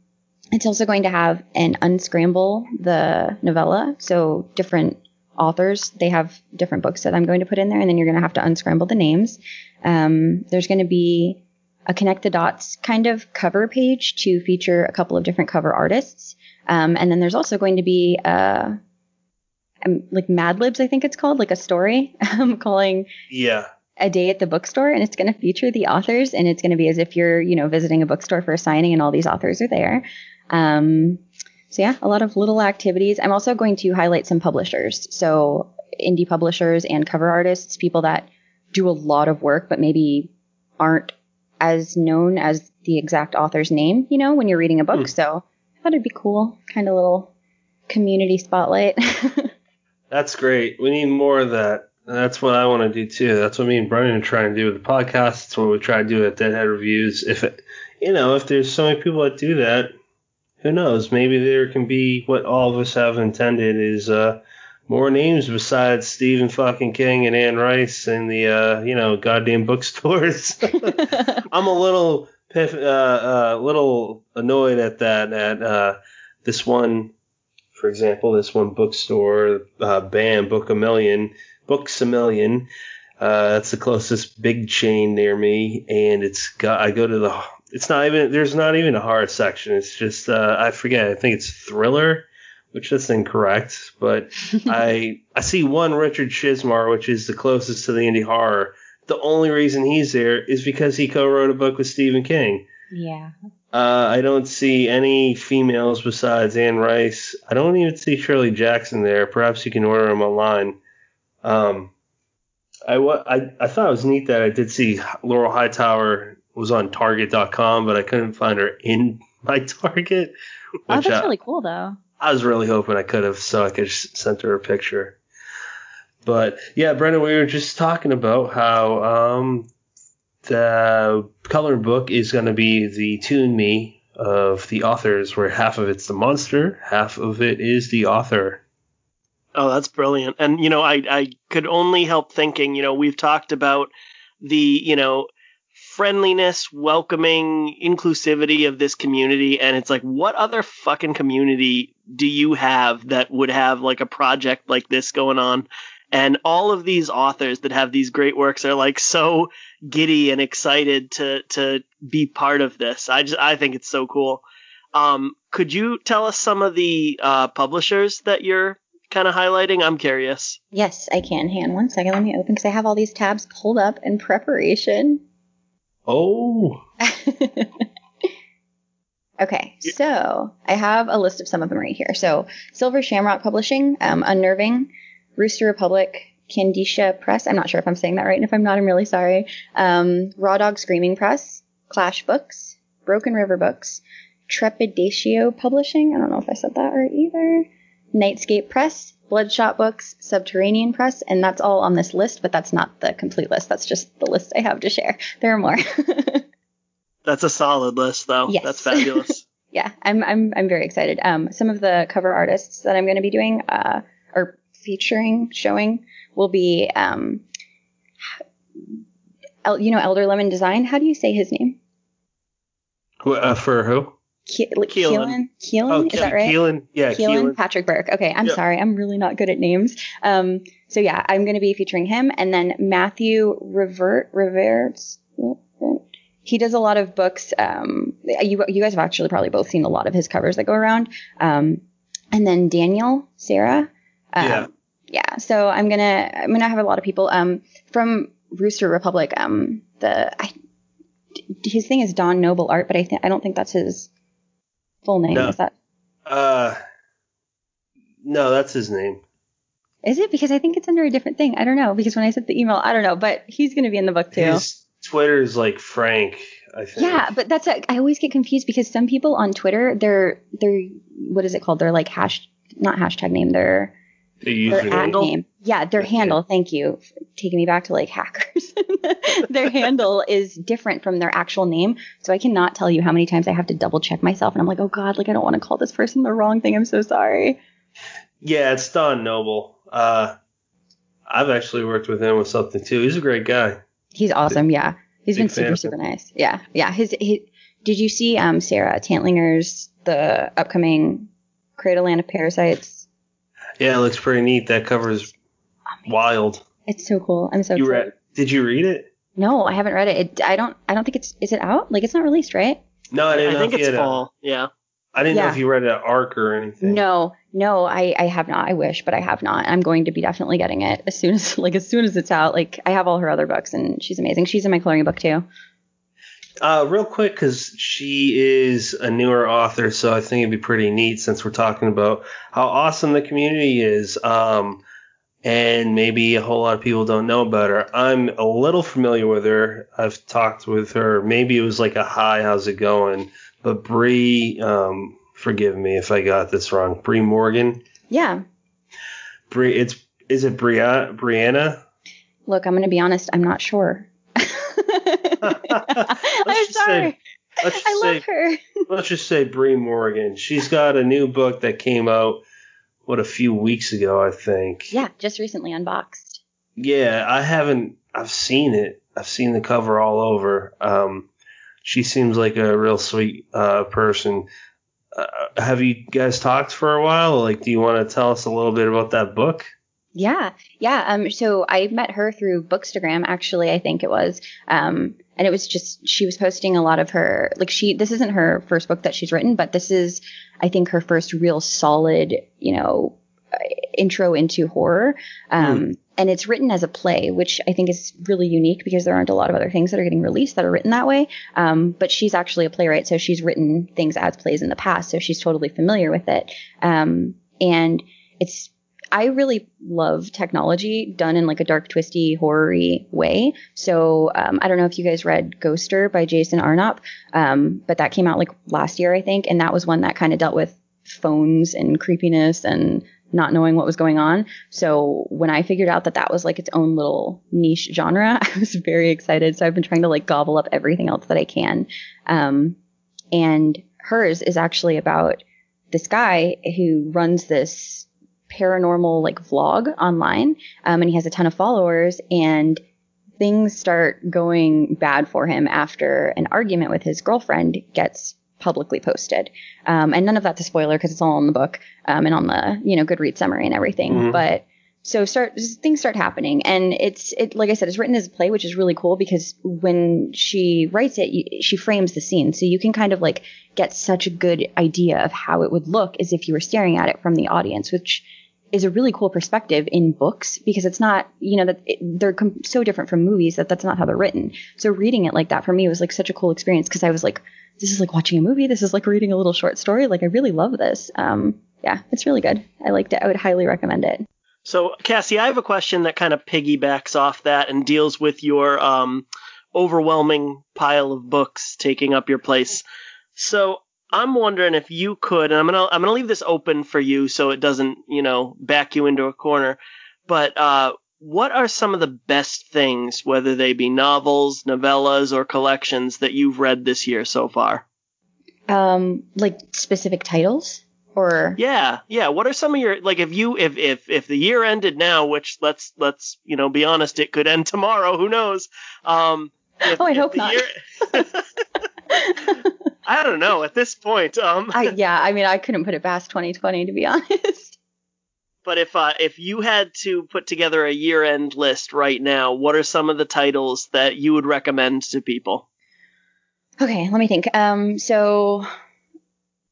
it's also going to have an unscramble the novella. So different authors, they have different books that I'm going to put in there, and then you're going to have to unscramble the names. Um, there's going to be a connect the dots kind of cover page to feature a couple of different cover artists. Um, and then there's also going to be uh, um, like Mad Libs, I think it's called, like a story. I'm calling Yeah. a day at the bookstore and it's going to feature the authors and it's going to be as if you're, you know, visiting a bookstore for a signing and all these authors are there. Um, so yeah, a lot of little activities. I'm also going to highlight some publishers. So indie publishers and cover artists, people that do a lot of work but maybe aren't as known as the exact author's name, you know, when you're reading a book. Hmm. So I thought it'd be cool, kind of little community spotlight. That's great. We need more of that. That's what I want to do too. That's what me and Brian are trying to do with the podcast. That's what we try to do at Deadhead Reviews. If it, you know, if there's so many people that do that, who knows? Maybe there can be what all of us have intended is uh, more names besides Stephen fucking King and Anne Rice in the uh, you know goddamn bookstores. I'm a little piff, uh, uh, little annoyed at that. At uh, this one, for example, this one bookstore, uh, BAM, Book a Million, Books a Million. Uh, that's the closest big chain near me, and it's got. I go to the. It's not even. There's not even a horror section. It's just. Uh, I forget. I think it's thriller, which is incorrect. But I I see one Richard Chizmar, which is the closest to the indie horror. The only reason he's there is because he co-wrote a book with Stephen King. yeah. Uh, I don't see any females besides Anne Rice. I don't even see Shirley Jackson there. Perhaps you can order them online. Um, I, I I thought it was neat that I did see Laurel Hightower was on Target.com, but I couldn't find her in my Target. Oh, that's uh, really cool though. I was really hoping I could have, so I could just sent her a picture. But yeah, Brennan, we were just talking about how um, the coloring book is going to be the ToonMe of the authors, where half of it's the monster, half of it is the author. Oh, that's brilliant. And you know, I I could only help thinking, you know, we've talked about the, you know, friendliness, welcoming, inclusivity of this community and it's like what other fucking community do you have that would have like a project like this going on? And all of these authors that have these great works are like so giddy and excited to to be part of this. I just I think it's so cool. Um, could you tell us some of the uh, publishers that you're kind of highlighting? I'm curious. Yes, I can. Hang on one second. Let me open because I have all these tabs pulled up in preparation. Oh, okay, so I have a list of some of them right here. So Silver Shamrock Publishing, um, Unnerving, Rooster Republic, Kandisha Press. I'm not sure if I'm saying that right, and if I'm not, I'm really sorry. Um, Raw Dog Screaming Press, Clash Books, Broken River Books, Trepidatio Publishing. I don't know if I said that right either. Nightscape Press, Bloodshot Books, Subterranean Press, and that's all on this list, but that's not the complete list. That's just the list I have to share. There are more. That's a solid list, though. Yes. That's fabulous. yeah, I'm I'm I'm very excited. Um, some of the cover artists that I'm going to be doing, uh, or featuring, showing, will be um, El, you know, Elder Lemon Design. How do you say his name? Uh, for who? Ke- Kealan. Kealan. Oh, is that right? Kealan. Yeah, Kealan, Kealan. Patrick Burke. Okay, I'm Yep. sorry. I'm really not good at names. Um, so yeah, I'm going to be featuring him, and then Matthew Revert Reverts. He does a lot of books. Um, you you guys have actually probably both seen a lot of his covers that go around. Um, and then Daniel, Serra. Um, Yeah. Yeah. So I'm gonna I'm gonna have a lot of people. Um, from Rooster Republic. Um, the I, his thing is Don Noble Art, but I think I don't think that's his full name. No. Is that Uh, no, that's his name. Is it? Because I think it's under a different thing. I don't know. Because when I sent the email, I don't know. But he's going to be in the book too. His Twitter is like Frank, I think. yeah, but that's a, I always get confused because some people on Twitter, they're they're what is it called? They're like hash not hashtag name. They're The their Handle? name. Yeah, their Yeah. handle. Thank you, for taking me back to like hackers. their handle is different from their actual name, so I cannot tell you how many times I have to double check myself, and I'm like, oh god, like I don't want to call this person the wrong thing. I'm so sorry. Yeah, it's Don Noble. Uh, I've actually worked with him with something too. He's a great guy. He's awesome. Yeah, he's Big been super super nice. Yeah, yeah. His, his did you see um Sara Tantlinger's the upcoming Cradleland of Parasites? Yeah, it looks pretty neat. That cover is wild. It's so cool. I'm so You excited. read? Did you read it? No, I haven't read it. it. I don't. I don't think it's. Is it out? Like it's not released, right? No, I didn't I know think if you it's had a- fall. Yeah. I didn't know if you read an arc or anything. No, no, I, I have not. I wish, but I have not. I'm going to be definitely getting it as soon as like as soon as it's out. Like I have all her other books, and she's amazing. She's in my coloring book too. Uh, real quick, because she is a newer author, so I think it'd be pretty neat since we're talking about how awesome the community is. Um, and maybe a whole lot of people don't know about her. I'm a little familiar with her. I've talked with her. Maybe it was like a hi, how's it going? But Bree, um, forgive me if I got this wrong. Bree Morgan. Yeah. Bree, it's is it Bria, Brianna? Look, I'm going to be honest. I'm not sure. I'm say- sorry. Let's just I say love her. let's just say Bree Morgan. She's got a new book that came out what a few weeks ago, I think. Yeah, just recently unboxed. Yeah, I haven't. I've seen it. I've seen the cover all over. Um, she seems like a real sweet uh, person. Uh, have you guys talked for a while? Like, do you want to tell us a little bit about that book? Yeah, yeah. Um, so I met her through Bookstagram, actually. I think it was. Um, and it was just she was posting a lot of her like she. This isn't her first book that she's written, but this is, I think, her first real solid, you know, uh, intro into horror. Um, and it's written as a play, which I think is really unique because there aren't a lot of other things that are getting released that are written that way. Um, but she's actually a playwright, so she's written things as plays in the past, so she's totally familiar with it. Um, and it's I really love technology done in like a dark, twisty, horror-y way. So um, I don't know if you guys read Ghoster by Jason Arnopp, um, but that came out like last year, I think, and that was one that kind of dealt with phones and creepiness and not knowing what was going on. So when I figured out that that was like its own little niche genre, I was very excited. So I've been trying to like gobble up everything else that I can. Um, and hers is actually about this guy who runs this paranormal like vlog online, um, and he has a ton of followers and things start going bad for him after an argument with his girlfriend gets publicly posted. Um, and none of that's a spoiler because it's all in the book um, and on the you know Goodreads summary and everything. Mhm. But so start things start happening, and it's it like I said, it's written as a play, which is really cool because when she writes it, you, she frames the scene, so you can kind of like get such a good idea of how it would look as if you were staring at it from the audience, which is a really cool perspective in books because it's not, you know, that it, they're com- so different from movies that that's not how they're written. So reading it like that for me was like such a cool experience because I was like, this is like watching a movie. This is like reading a little short story. Like I really love this. Um, yeah, it's really good. I liked it. I would highly recommend it. So, Cassie, I have a question that kind of piggybacks off that and deals with your um, overwhelming pile of books taking up your place. So, I'm wondering if you could, and I'm gonna I'm gonna leave this open for you so it doesn't you know back you into a corner. But uh, what are some of the best things, whether they be novels, novellas, or collections that you've read this year so far? Um, like specific titles or Yeah, yeah. What are some of your like if you if if if the year ended now, which let's let's you know be honest, it could end tomorrow. Who knows? Um, if, Oh, I hope not. year- I don't know at this point. Um, I yeah, I mean I couldn't put it past 2020 to be honest. but if uh, if you had to put together a year end list right now, what are some of the titles that you would recommend to people? Okay, let me think. Um, so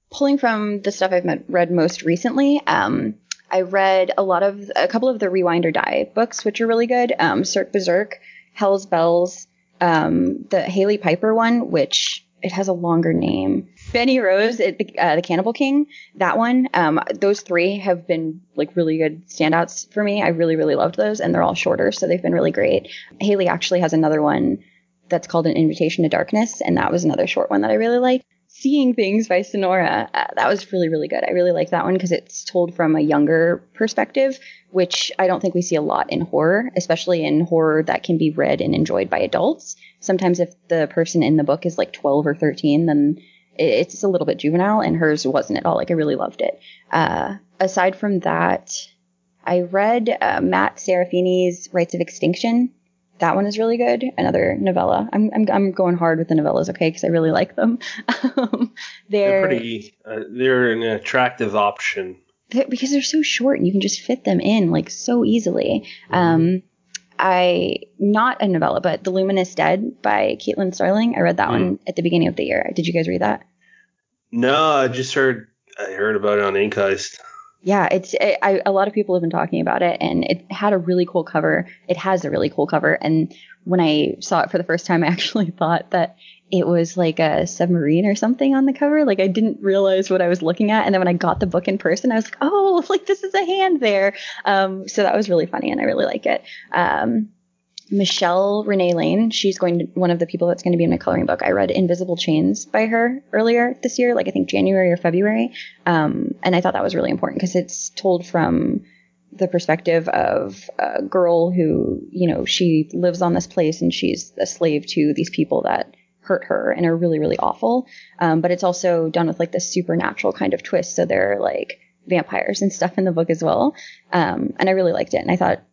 pulling from the stuff I've met, read most recently, um, I read a lot of a couple of the Rewind or Die books, which are really good. Um, Cirque Berserk, Hell's Bells, um, the Hailey Piper one, which it has a longer name. Benny Rose, it, uh, the Cannibal King, that one. Um, those three have been like really good standouts for me. I really, really loved those, and they're all shorter, so they've been really great. Hailey actually has another one that's called An Invitation to Darkness, and that was another short one that I really liked. Seeing Things by Sonora, uh, that was really, really good. I really like that one because it's told from a younger perspective, which I don't think we see a lot in horror, especially in horror that can be read and enjoyed by adults. Sometimes if the person in the book is like 12 or 13, then it's a little bit juvenile, and hers wasn't at all. Like, I really loved it. Uh, aside from that, I read uh, Matt Serafini's Rites of Extinction. That one is really good. Another novella. I'm I'm, I'm going hard with the novellas, okay, because I really like them. um, They're they're, pretty. Uh, they're an attractive option. they're- because they're so short and you can just fit them in like so easily. Um, I not a novella, but The Luminous Dead by Caitlin Starling. I read that one at the beginning of the year. Did you guys read that? No, I just heard. I heard about it on Ink Heist. Yeah, it's I, I, a lot of people have been talking about it, and it had a really cool cover. It has a really cool cover, and when I saw it for the first time, I actually thought that it was like a submarine or something on the cover. Like I didn't realize what I was looking at, and then when I got the book in person, I was like, oh, like this is a hand there. Um, so that was really funny, and I really like it. Um, Michelle Renee Lane, she's going to one of the people that's going to be in my coloring book. I read Invisible Chains by her earlier this year, like I think January or February. Um, and I thought that was really important because it's told from the perspective of a girl who, you know, she lives on this place and she's a slave to these people that hurt her and are really, really awful. Um, but it's also done with like this supernatural kind of twist. So they're like vampires and stuff in the book as well. Um, and I really liked it. And I thought,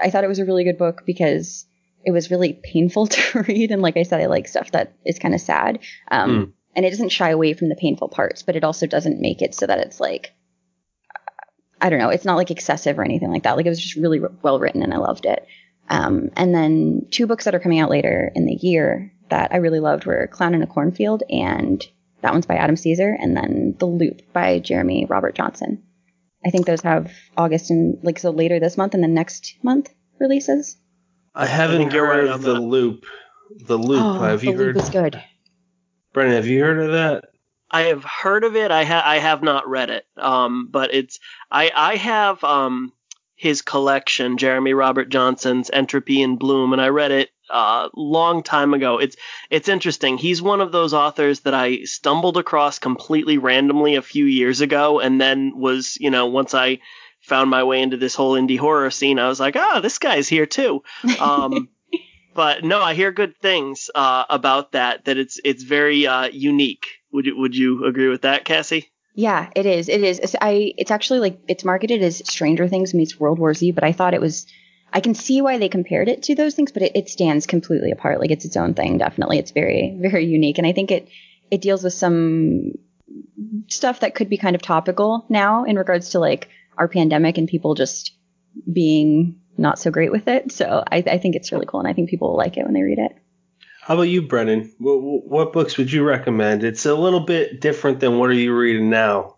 I thought it was a really good book because it was really painful to read. And like I said, I like stuff that is kind of sad. Um, and it doesn't shy away from the painful parts, but it also doesn't make it so that it's like, I don't know, it's not like excessive or anything like that. Like it was just really well written and I loved it. Um, and then two books that are coming out later in the year that I really loved were Clown in a Cornfield and that one's by Adam Cesare and then The Loop by Jeremy Robert Johnson. I think those have August and like so later this month and the next month releases. I haven't think you're heard right of the that. loop. The loop. oh, have you The heard? Loop is good. Brennan, have you heard of that? I have heard of it. I ha- I have not read it. Um, but it's I I have um his collection, Jeremy Robert Johnson's Entropy in Bloom, and I read it a uh, long time ago. It's it's interesting. He's one of those authors that I stumbled across completely randomly a few years ago, and then was you know once I found my way into this whole indie horror scene, I was like, ah, oh, this guy's here too. Um, but no, I hear good things uh, about that. That it's it's very uh, unique. Would you would you agree with that, Cassie? Yeah, it is. It is. It's, I. It's actually like it's marketed as Stranger Things meets World War Z, but I thought it was. I can see why they compared it to those things, but it, it stands completely apart. Like it's its own thing. Definitely, it's very very unique, and I think it it deals with some stuff that could be kind of topical now in regards to like our pandemic and people just being not so great with it. So I, I think it's really cool, and I think people will like it when they read it. How about you, Brennan? What, what books would you recommend? It's a little bit different than what are you reading now?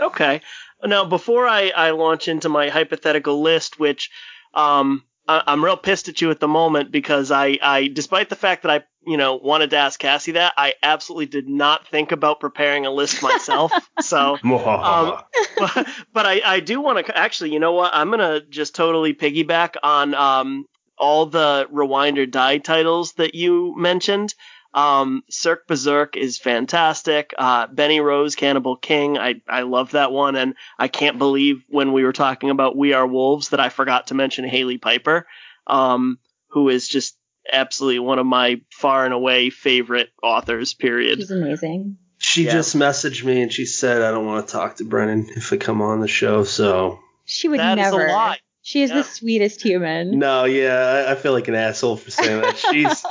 Okay. Now, before I, I launch into my hypothetical list, which um, I, I'm real pissed at you at the moment because I, I, despite the fact that I, you know, wanted to ask Cassie that, I absolutely did not think about preparing a list myself. so, um, but, but I, I do want to actually, you know what? I'm gonna just totally piggyback on um, all the Rewind or Die titles that you mentioned. Um, Cirque Berserk is fantastic. Uh, Benny Rose, Cannibal King, I, I love that one. And I can't believe when we were talking about We Are Wolves that I forgot to mention Hailey Piper, um, who is just absolutely one of my far and away favorite authors, period. She's amazing. She yeah. just messaged me and she said, I don't want to talk to Brennan if I come on the show. So she would that never. Is a lie. She is yeah. the sweetest human. No, yeah, I, I feel like an asshole for saying that. She's.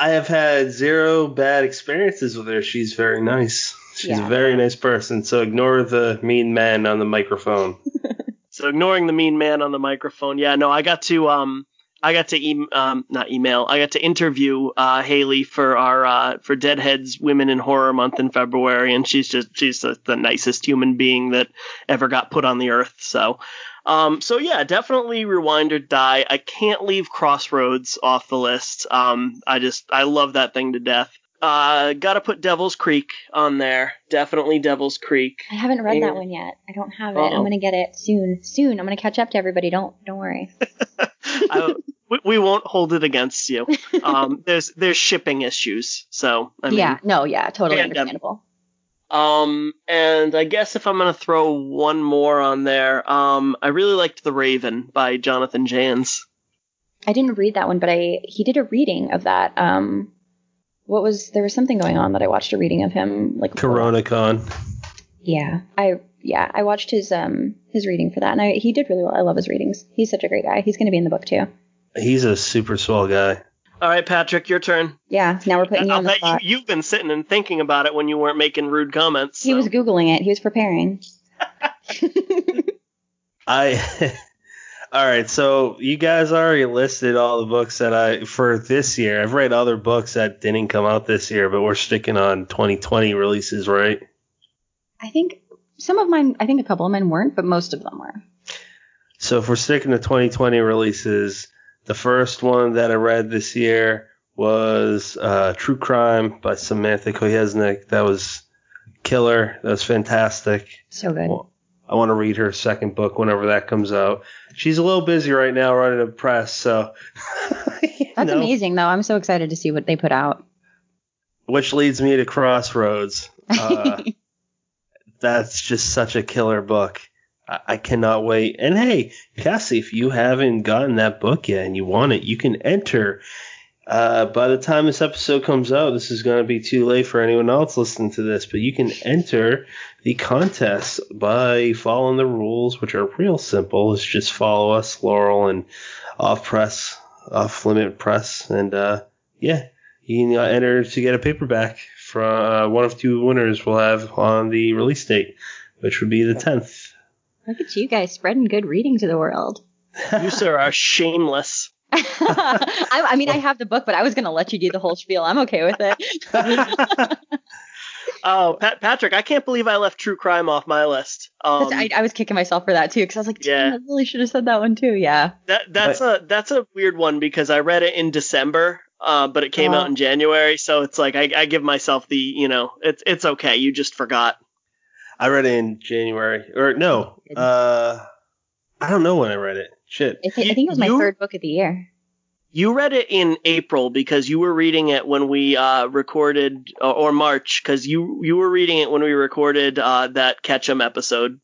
I have had zero bad experiences with her. She's very nice. She's yeah. a very nice person. So ignore the mean man on the microphone. so ignoring the mean man on the microphone. Yeah, no, I got to um I got to e- um not email. I got to interview uh Hailey for our uh for Deadheads Women in Horror month in February and she's just she's the, the nicest human being that ever got put on the earth. So um, so yeah, definitely rewind or die. I can't leave Crossroads off the list. Um, I just I love that thing to death. Uh, gotta put Devil's Creek on there. Definitely Devil's Creek. I haven't read and, that one yet. I don't have it. Uh-oh. I'm gonna get it soon. Soon. I'm gonna catch up to everybody. Don't don't worry. I, we, we, won't hold it against you. Um, there's there's shipping issues, so I mean, yeah, no, yeah, totally understandable. Um, and I guess if I'm gonna throw one more on there, um, I really liked The Raven by Jonathan Janz. I didn't read that one, but I he did a reading of that. Um, what was there was something going on that I watched a reading of him like CoronaCon. Yeah, I yeah I watched his um his reading for that, and I he did really well. I love his readings. He's such a great guy. He's gonna be in the book too. He's a super swell guy. All right, Patrick, your turn. Yeah, now we're putting you I'll on the spot. You, have been sitting and thinking about it when you weren't making rude comments. So. He was googling it. He was preparing. I. all right, so you guys already listed all the books that I for this year. I've read other books that didn't come out this year, but we're sticking on 2020 releases, right? I think some of mine. I think a couple of mine weren't, but most of them were. So if we're sticking to 2020 releases the first one that I read this year was uh, True Crime by Samantha Kolesnik. That was killer. That was fantastic. So good. Well, I want to read her second book whenever that comes out. She's a little busy right now running a press, so. That's know. amazing, though. I'm so excited to see what they put out. Which leads me to Crossroads. Uh, that's just such a killer book. I cannot wait. And hey, Cassie, if you haven't gotten that book yet and you want it, you can enter. Uh, by the time this episode comes out, this is going to be too late for anyone else listening to this, but you can enter the contest by following the rules, which are real simple. It's just follow us, Laurel, and off press, off limit press, and uh, yeah, you can uh, enter to get a paperback from uh, one of two winners we'll have on the release date, which would be the 10th. Look at you guys spreading good reading to the world. you sir are shameless. I, I, mean, I have the book, but I was going to let you do the whole spiel. I'm okay with it. oh, Pat, Patrick, I can't believe I left True Crime off my list. Um, I, I, was kicking myself for that too because I was like, yeah, I really should have said that one too. Yeah. That that's but, a that's a weird one because I read it in December, uh, but it came uh, out in January, so it's like I, I give myself the you know it's it's okay. You just forgot. I read it in January, or no, uh, I don't know when I read it. Shit. I, I think it was my You- third book of the year. You read it in April because you were reading it when we uh, recorded, or, or March because you you were reading it when we recorded uh, that Ketchum episode.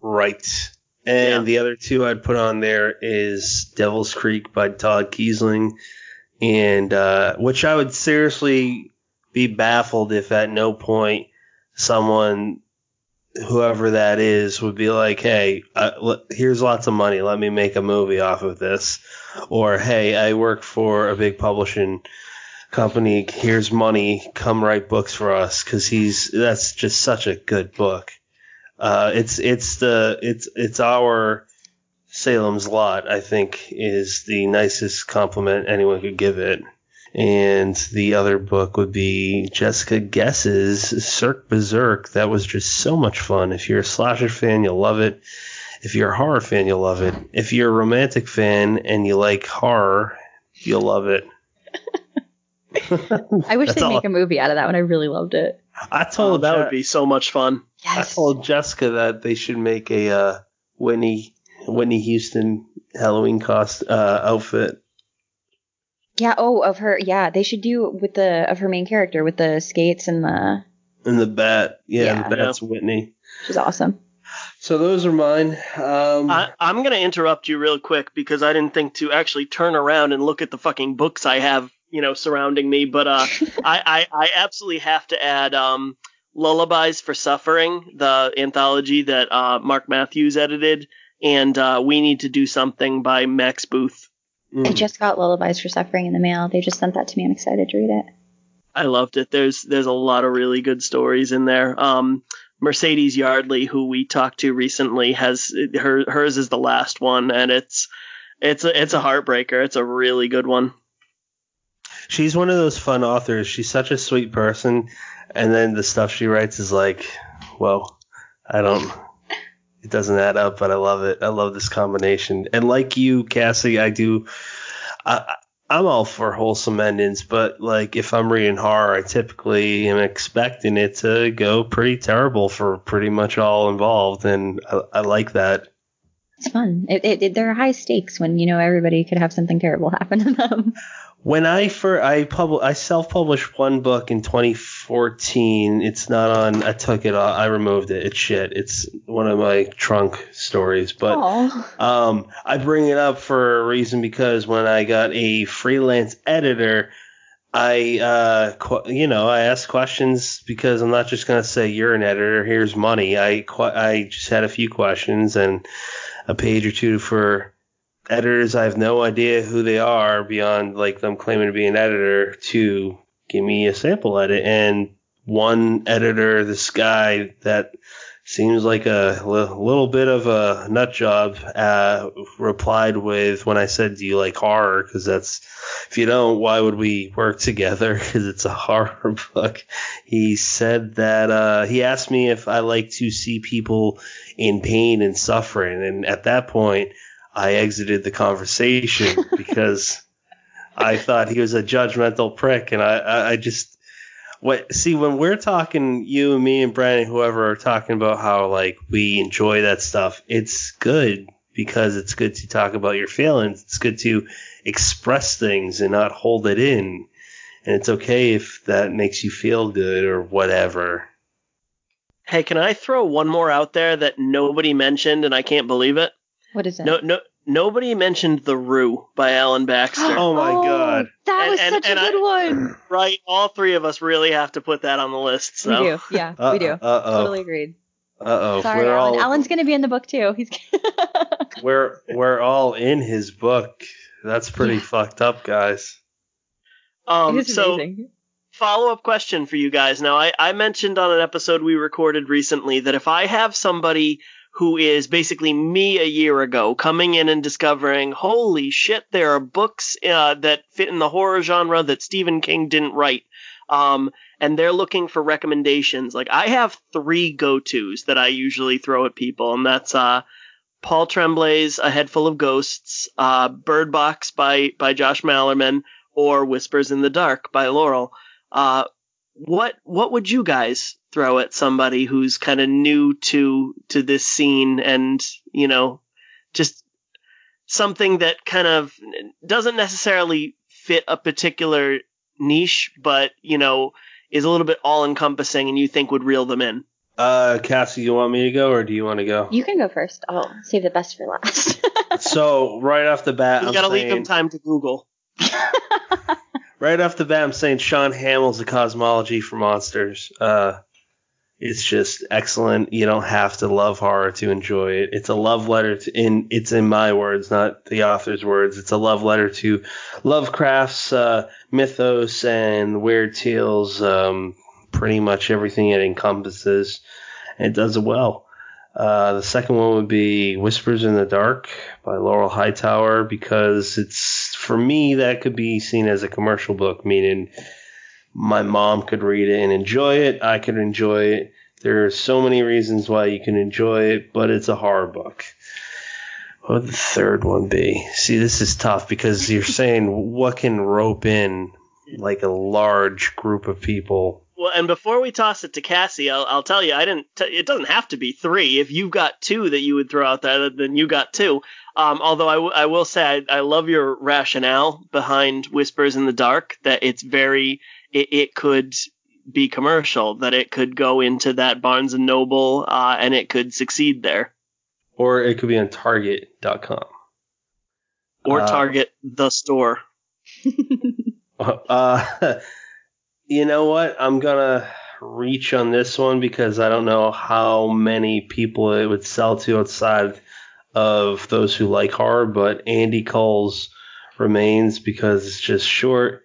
Right. And Yeah. the other two I'd put on there is Devil's Creek by Todd Keisling, and uh, which I would seriously be baffled if at no point someone, whoever that is, would be like, "Hey, uh, l- here's lots of money. Let me make a movie off of this," or "Hey, I work for a big publishing." company here's money come write books for us because he's that's just such a good book uh, it's it's the it's it's our Salem's Lot. I think is the nicest compliment anyone could give it. And the other book would be Jessica Guess's Cirque Berserk. That was just so much fun. If you're a slasher fan, you'll love it. If you're a horror fan, you'll love it. If you're a romantic fan and you like horror, you'll love it. I wish That's they'd all- make a movie out of that one. I really loved it. I Oh, told that Je- would be so much fun. Yes. I told Jessica that they should make a uh, Whitney Whitney Houston Halloween cost uh, outfit. Yeah. Oh, of her. Yeah, they should do with the of her main character with the skates and the. And the bat, yeah, Yeah. the bat's Whitney. She's awesome. So those are mine. Um, I, I'm gonna interrupt you real quick because I didn't think to actually turn around and look at the fucking books I have, you know, surrounding me. But uh, I, I I absolutely have to add um, Lullabies for Suffering, the anthology that uh, Mark Matthews edited, and uh, We Need to Do Something by Max Booth. Mm, I just got Lullabies for Suffering in the mail. They just sent that to me. I'm excited to read it. I loved it. There's there's a lot of really good stories in there. Um, Mercedes Yardley, who we talked to recently, has her hers is the last one, and it's it's a it's a heartbreaker. It's a really good one. she's one of those fun authors. She's such a sweet person, and then the stuff she writes is like, well, I don't. It doesn't add up, but I love it. I love this combination. And like you, Cassie, I do. I, I'm all for wholesome endings, but like if I'm reading horror, I typically am expecting it to go pretty terrible for pretty much all involved, and I, I like that. It's fun. It, it, it, there are high stakes when you know everybody could have something terrible happen to them. When I for I pub I self published one book in 2014. It's not on. I took it off. I removed it. It's shit. It's one of my trunk stories. But Aw. um, I bring it up for a reason because when I got a freelance editor, I uh, qu- you know I asked questions because I'm not just gonna say you're an editor. Here's money. I qu- I just had a few questions and a page or two for editors I have no idea who they are beyond like them claiming to be an editor to give me a sample edit. And one editor this guy that seems like a little bit of a nut job uh, replied with when I said do you like horror? Because that's if you don't why would we work together? Because it's a horror book. He said that uh, he asked me if I like to see people in pain and suffering. And at that point I exited the conversation because I thought he was a judgmental prick, and I, I, I just what see when we're talking, you and me and Brennan, whoever are talking about how like we enjoy that stuff. It's good because it's good to talk about your feelings. It's good to express things and not hold it in, and it's okay if that makes you feel good or whatever. Hey, can I throw one more out there that nobody mentioned, and I can't believe it? What is it? No, no, nobody mentioned The Rue by Alan Baxter. Oh my God. That And- was and- such and a I- good one. Right, all three of us really have to put that on the list. So. We do. Yeah, we do. Uh oh. Totally agreed. Uh oh. Sorry, we're Alan. all Alan's going to be in the book too. He's. we're we're all in his book. That's pretty Yeah. fucked up, guys. Um, It's so amazing. follow up question for you guys. Now, I, I mentioned on an episode we recorded recently that if I have somebody who is basically me a year ago coming in and discovering, holy shit, there are books uh, that fit in the horror genre that Stephen King didn't write. Um, and they're looking for recommendations. Like I have three go-tos that I usually throw at people, and that's uh, Paul Tremblay's A Head Full of Ghosts, uh, Bird Box by by Josh Malerman, or Whispers in the Dark by Laurel. Uh, what what would you guys throw at somebody who's kind of new to to this scene and you know just something that kind of doesn't necessarily fit a particular niche, but you know is a little bit all encompassing and you think would reel them in. Uh, Cassie, you want me to go or do you want to go? You can go first. I'll save the best for last. so right off the bat, you I'm gotta saying, leave them time to Google. right off the bat, I'm saying Shaun Hamill's a cosmology for monsters. Uh, it's just excellent. You don't have to love horror to enjoy it. It's a love letter to, in it's in my words, not the author's words. It's a love letter to Lovecraft's uh, mythos and weird tales. Um, pretty much everything it encompasses. It does it well. Uh, the second one would be Whispers in the Dark by Laurel Hightower because it's for me that could be seen as a commercial book, meaning my mom could read it and enjoy it. I could enjoy it. There are so many reasons why you can enjoy it, but it's a horror book. What would the third one be? See, this is tough because you're saying what can rope in like a large group of people. Well, and before we toss it to Cassie, I'll, I'll tell you, I didn't. T- it doesn't have to be three. If you've got two that you would throw out there, then you got two. Um, although I, w- I will say I, I love your rationale behind Whispers in the Dark. That it's very it, it could be commercial, that it could go into that Barnes and Noble, uh, and it could succeed there. Or it could be on Target.com. Or Uh, Target the store. Uh, you know what? I'm gonna reach on this one because I don't know how many people it would sell to outside of those who like horror, but Andy Cull's remains because it's just short.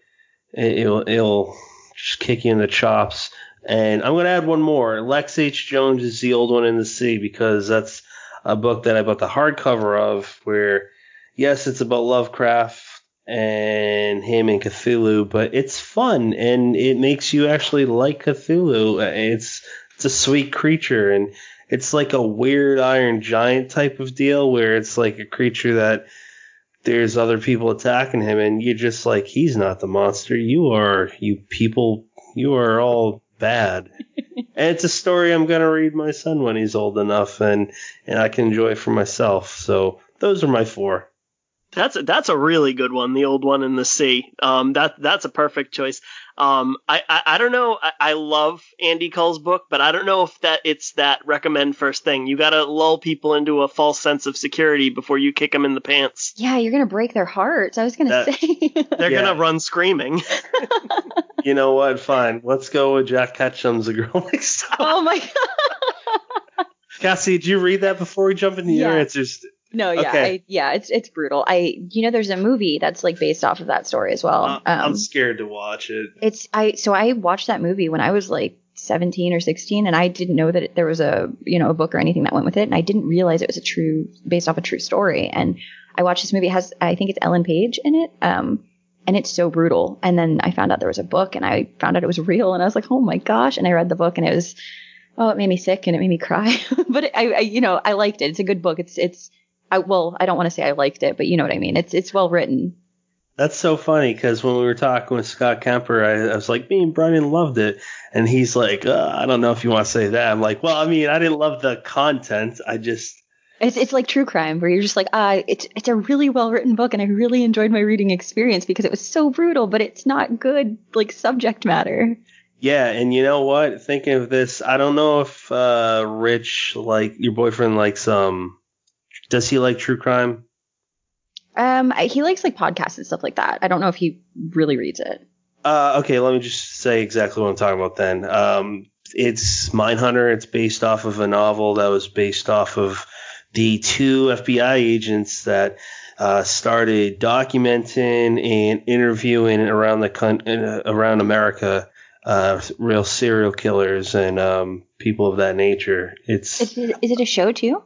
It- It'll, it'll just kick you in the chops. And I'm gonna add one more. Lex H. Jones is the old one in the sea because that's a book that I bought the hardcover of. Where yes, it's about Lovecraft and him and Cthulhu, but it's fun and it makes you actually like Cthulhu. It's it's a sweet creature and it's like a weird iron giant type of deal where it's like a creature that there's other people attacking him and you're just like he's not the monster. You are you people you are all bad. And it's a story i'm going to read my son when he's old enough and and i can enjoy it for myself. So those are my four That's a, that's a really good one, the old one in the sea. Um, that that's a perfect choice. Um, I, I, I don't know. I, I love Andy Cull's book, but I don't know if that it's that recommend first thing. You gotta lull people into a false sense of security before you kick them in the pants. yeah, you're gonna break their hearts. I was gonna That- say. They're Yeah. gonna run screaming. you know what fine let's go with jack ketchum's a girl next door oh my god. cassie did you read that before we jump into your answers No, yeah, Okay. I, yeah, it's it's brutal. I, you know, there's a movie that's like based off of that story as well. Um, i'm scared to watch it it's I so I watched that movie when I was like 17 or 16 and I didn't know that it, there was a you know a book or anything that went with it and I didn't realize it was a true based off a true story and I watched this movie it has I think it's Ellen Page in it um and it's so brutal and then I found out there was a book and I found out it was real and I was like oh my gosh and I read the book and it was oh it made me sick and it made me cry but I, I you know I liked it it's a good book it's it's I well I don't want to say I liked it but you know what I mean it's it's well written That's so funny because when we were talking with Scott Kemper, I, I was like, me and Brian loved it. And he's like, uh, I don't know if you want to say that. I'm like, well, I mean, I didn't love the content. I just, It's it's like true crime where you're just like, ah, it's it's a really well written book and I really enjoyed my reading experience because it was so brutal, but it's not good like subject matter. yeah. And you know what? Thinking of this, I don't know if uh, Rich, like your boyfriend, likes um, does he like true crime? Um, he likes like podcasts and stuff like that. I don't know if he really reads it. Uh, okay, let me just say exactly what I'm talking about then. Um, it's Mindhunter. It's based off of a novel that was based off of the two FBI agents that uh, started documenting and interviewing around the con- uh, around America, uh, real serial killers and um, people of that nature. It's Is it, is it a show too?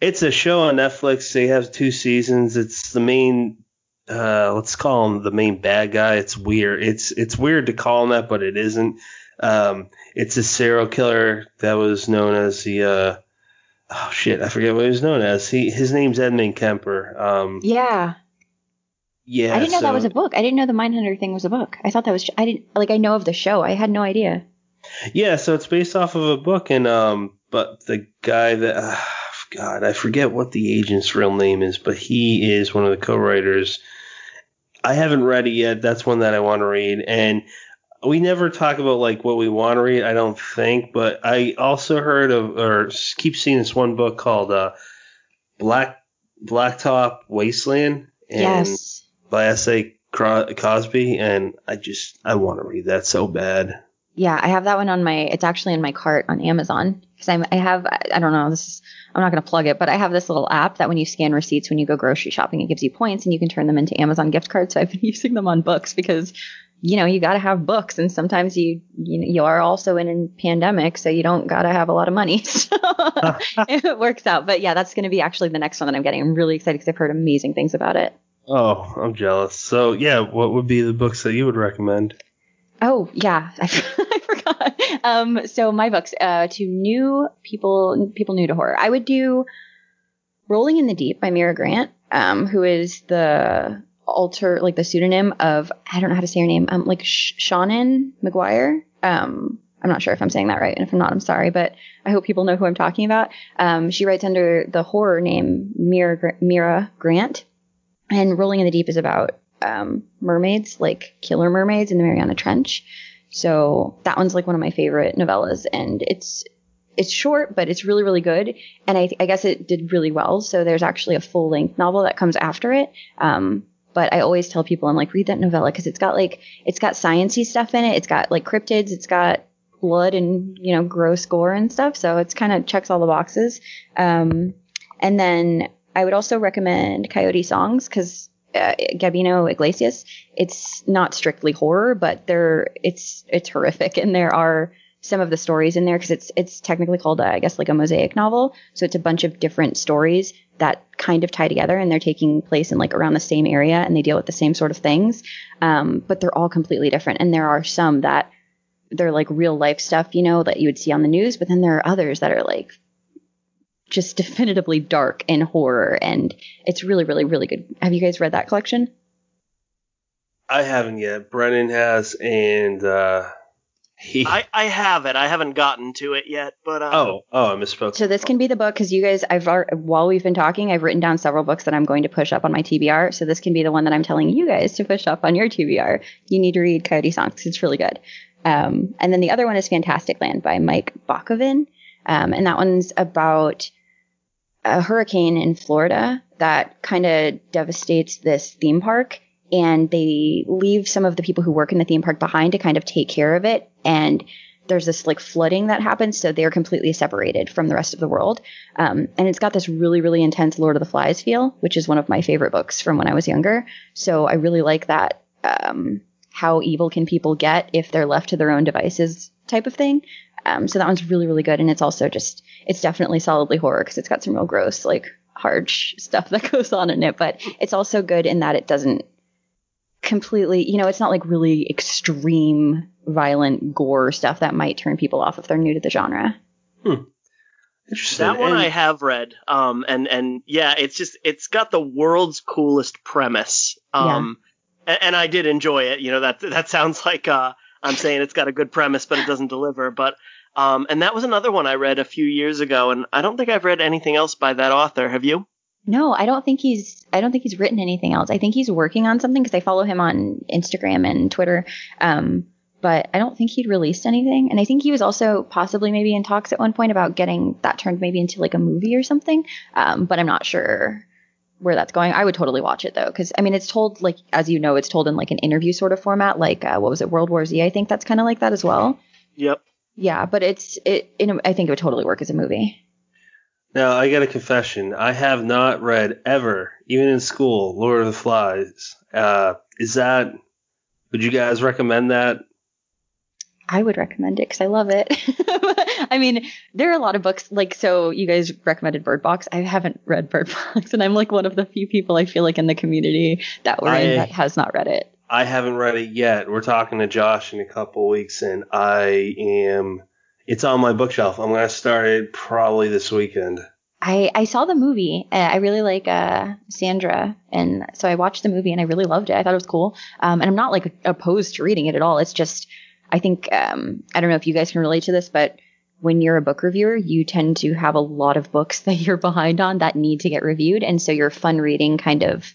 It's a show on Netflix. They have two seasons. It's the main, uh, let's call him the main bad guy. It's weird. It's it's weird to call him that, but it isn't. Um, it's a serial killer that was known as the, uh, oh shit, I forget what he was known as. He his name's Edmund Kemper. Um, Yeah, yeah, I didn't know so- that was a book. I didn't know the Mindhunter thing was a book. I thought that was. I didn't like. I know of the show. I had no idea. Yeah, so it's based off of a book, and um, but the guy that uh, God, I forget what the agent's real name is, but he is one of the co-writers. I haven't read it yet. That's one that I want to read, and we never talk about like what we want to read. I don't think, but I also heard of or keep seeing this one book called uh, Black Blacktop Wasteland, and yes. by S.A. Cro- Cosby, and I just I want to read that so bad. Yeah, I have that one on my. It's actually in my cart on Amazon because I'm. I have. I don't know. This is. I'm not going to plug it, but I have this little app that when you scan receipts when you go grocery shopping, it gives you points and you can turn them into Amazon gift cards. So I've been using them on books because, you know, you got to have books, and sometimes you you know, you are also in a pandemic, so you don't got to have a lot of money. So it works out. But yeah, that's going to be actually the next one that I'm getting. I'm really excited because I've heard amazing things about it. Oh, I'm jealous. So yeah, what would be the books that you would recommend? Oh yeah, I, forgot. Um, so my books uh, to new people, people new to horror. I would do "Rolling in the Deep" by Mira Grant, um, who is the alter like the pseudonym of I don't know how to say her name, um, like Sh- Shannon McGuire. Um, I'm not sure if I'm saying that right, and if I'm not, I'm sorry, but I hope people know who I'm talking about. Um, she writes under the horror name Mira, Mira Grant, and Rolling in the Deep is about um, mermaids, like killer mermaids in the Mariana Trench. So that one's like one of my favorite novellas, and it's it's short, but it's really really good. And I, I guess it did really well. So there's actually a full length novel that comes after it. Um, but I always tell people I'm like read that novella because it's got like it's got sciency stuff in it. It's got like cryptids. It's got blood and you know gross gore and stuff. So it's kind of checks all the boxes. Um, and then I would also recommend Coyote Songs because uh, Gabino Iglesias. It's not strictly horror, but there it's it's horrific, and there are some of the stories in there because it's it's technically called uh, I guess like a mosaic novel. So it's a bunch of different stories that kind of tie together, and they're taking place in like around the same area, and they deal with the same sort of things, um, but they're all completely different. And there are some that they're like real life stuff, you know, that you would see on the news, but then there are others that are like just definitively dark and horror and it's really really really good have you guys read that collection I haven't yet. Brennan has, and uh, he. I, I have it. I haven't gotten to it yet, but uh, oh, oh, I misspoke. so this can be the book because you guys i've while we've been talking i've written down several books that i'm going to push up on my tbr so this can be the one that i'm telling you guys to push up on your tbr you need to read coyote Songs. it's really good um, and then the other one is fantastic land by mike bockoven um, and that one's about a hurricane in Florida that kind of devastates this theme park. And they leave some of the people who work in the theme park behind to kind of take care of it. And there's this like flooding that happens. So they're completely separated from the rest of the world. Um, and it's got this really, really intense Lord of the Flies feel, which is one of my favorite books from when I was younger. So I really like that. Um, how evil can people get if they're left to their own devices type of thing. Um, so that one's really, really good. And it's also just, it's definitely solidly horror because it's got some real gross, like harsh stuff that goes on in it. But it's also good in that it doesn't completely, you know, it's not like really extreme, violent gore stuff that might turn people off if they're new to the genre. Interesting. that one And- I have read. Um, and and yeah, it's just it's got the world's coolest premise. Um, and, and I did enjoy it. You know that that sounds like uh, I'm saying it's got a good premise, but it doesn't deliver. But um, and that was another one I read a few years ago, and I don't think I've read anything else by that author. Have you? No, I don't think he's. I don't think he's written anything else. I think he's working on something because I follow him on Instagram and Twitter. Um, but I don't think he'd released anything. And I think he was also possibly maybe in talks at one point about getting that turned maybe into like a movie or something. Um, but I'm not sure where that's going. I would totally watch it though, because I mean, it's told like as you know, it's told in like an interview sort of format. Like uh, what was it, World War Z? I think that's kind of like that as well. Yep. Yeah, but it's it. You know, I think it would totally work as a movie. Now I got a confession. I have not read ever, even in school, Lord of the Flies. Uh, is that? Would you guys recommend that? I would recommend it because I love it. I mean, there are a lot of books like so. You guys recommended Bird Box. I haven't read Bird Box, and I'm like one of the few people I feel like in the community that we're in that has not read it. I haven't read it yet. We're talking to Josh in a couple weeks, and I am. It's on my bookshelf. I'm gonna start it probably this weekend. I I saw the movie. I really like uh, Sandra, and so I watched the movie and I really loved it. I thought it was cool. Um, and I'm not like opposed to reading it at all. It's just I think um, I don't know if you guys can relate to this, but when you're a book reviewer, you tend to have a lot of books that you're behind on that need to get reviewed. And so your fun reading kind of,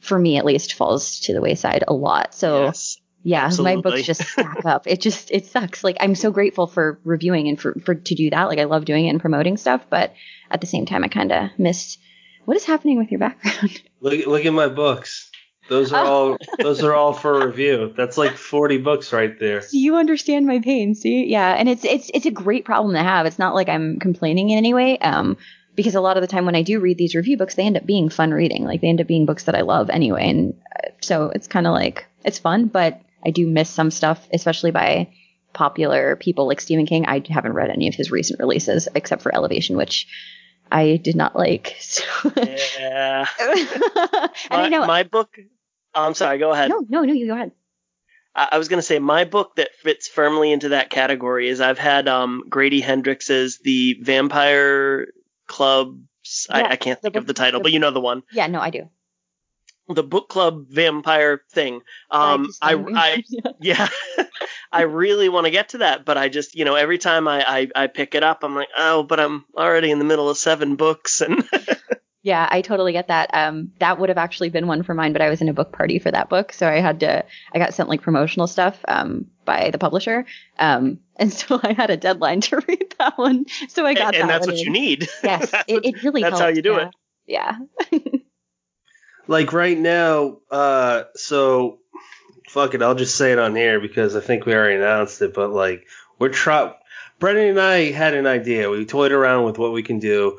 for me at least, falls to the wayside a lot. So Yes. yeah, absolutely. my books just stack up. It just, it sucks. Like I'm so grateful for reviewing and for, for to do that. Like I love doing it and promoting stuff, but at the same time, I kind of miss what is happening with your background. Look, look at my books. Those are Oh. all those are all for review. That's like 40 books right there. Do you understand my pain? See, yeah, and it's it's it's a great problem to have. It's not like I'm complaining in any way. Um, because a lot of the time when I do read these review books, they end up being fun reading. Like they end up being books that I love anyway, and uh, so it's kind of like it's fun, but I do miss some stuff, especially by popular people like Stephen King. I haven't read any of his recent releases except for Elevation, which I did not like. So Yeah. and My, I know. my book. Oh, I'm sorry. Go ahead. no, no, no. You go ahead. I, I was going to say my book that fits firmly into that category is I've had um, Grady Hendrix's The Vampire Clubs. Yeah, I, I can't think of the title, the- but you know the one. Yeah, no, I do. The book club vampire thing. Um, I, I, yeah. yeah, I really want to get to that, but I just, you know, every time I, I, I pick it up, I'm like, oh, but I'm already in the middle of seven books, and Yeah, I totally get that. Um, that would have actually been one for mine, but I was in a book party for that book, so I had to. I got sent like promotional stuff um, by the publisher, um, and so I had a deadline to read that one. So I got and that that's one what in. you need. Yes, it, it really. That's how you do yeah. it. Yeah. Like right now, uh, so fuck it, I'll just say it on here because I think we already announced it, but like we're try Brennan and I had an idea. We toyed around with what we can do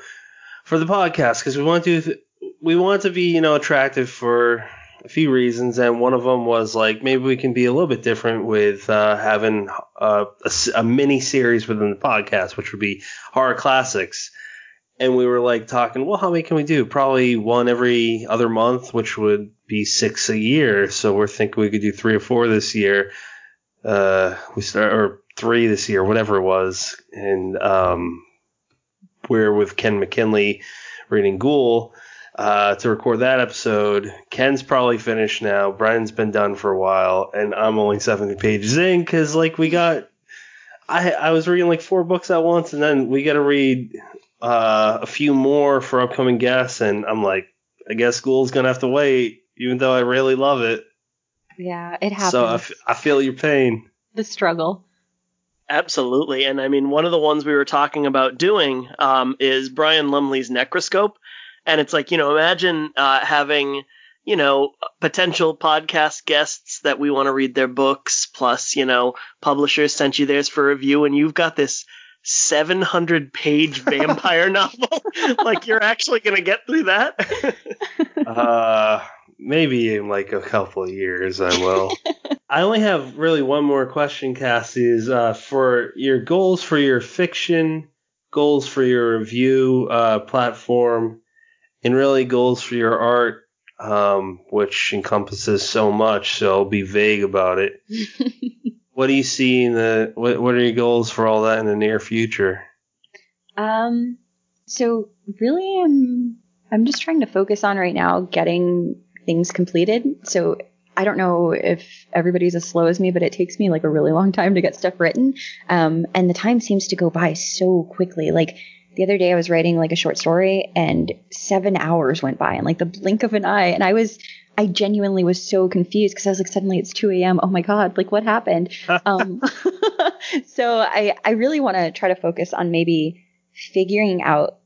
for the podcast because we want to we want to be, you know, attractive for a few reasons, and one of them was like maybe we can be a little bit different with uh, having a a, s- a mini series within the podcast, which would be horror classics. And we were like talking, well, how many can we do? Probably one every other month, which would be six a year. So we're thinking we could do three or four this year. Uh, we start or three this year, whatever it was, and um, we're with Ken McKinley reading Ghoul uh, to record that episode. Ken's probably finished now. Brian's been done for a while, and I'm only 70 pages in because like we got. I I was reading like four books at once, and then we got to read uh, a few more for upcoming guests, and I'm like, I guess Ghoul's gonna have to wait, even though I really love it. Yeah, it happens. So I, f- I feel your pain. the struggle. Absolutely. And I mean, one of the ones we were talking about doing um, is Brian Lumley's Necroscope. And it's like, you know, imagine uh, having, you know, potential podcast guests that we want to read their books, plus, you know, publishers sent you theirs for review, and you've got this 700 page vampire novel. like, you're actually going to get through that? Uh, maybe in like a couple of years I will. I only have really one more question, Cassie. Is uh, for your goals for your fiction, goals for your review uh, platform, and really goals for your art, um, which encompasses so much. So I'll be vague about it. What do you see in the? What What are your goals for all that in the near future? Um, so really, I'm I'm just trying to focus on right now getting things completed. So I don't know if everybody's as slow as me, but it takes me like a really long time to get stuff written. Um, and the time seems to go by so quickly. Like the other day, I was writing like a short story, and seven hours went by in like the blink of an eye, and I was. I genuinely was so confused because I was like, suddenly it's 2 a.m. Oh my God, like what happened? um, so I, I really want to try to focus on maybe figuring out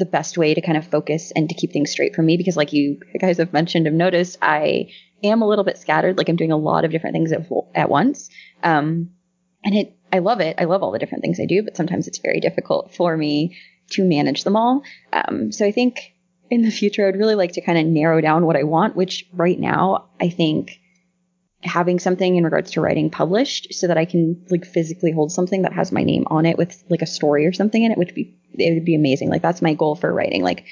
the best way to kind of focus and to keep things straight for me because like you guys have mentioned have noticed i am a little bit scattered. Like i'm doing a lot of different things at, at once. Um, and it i love it. I love all the different things i do but sometimes it's very difficult for me to manage them all. Um, so i think in the future i'd really like to kind of narrow down what i want which right now i think having something in regards to writing published so that I can like physically hold something that has my name on it with like a story or something in it would be it would be amazing. Like that's my goal for writing. Like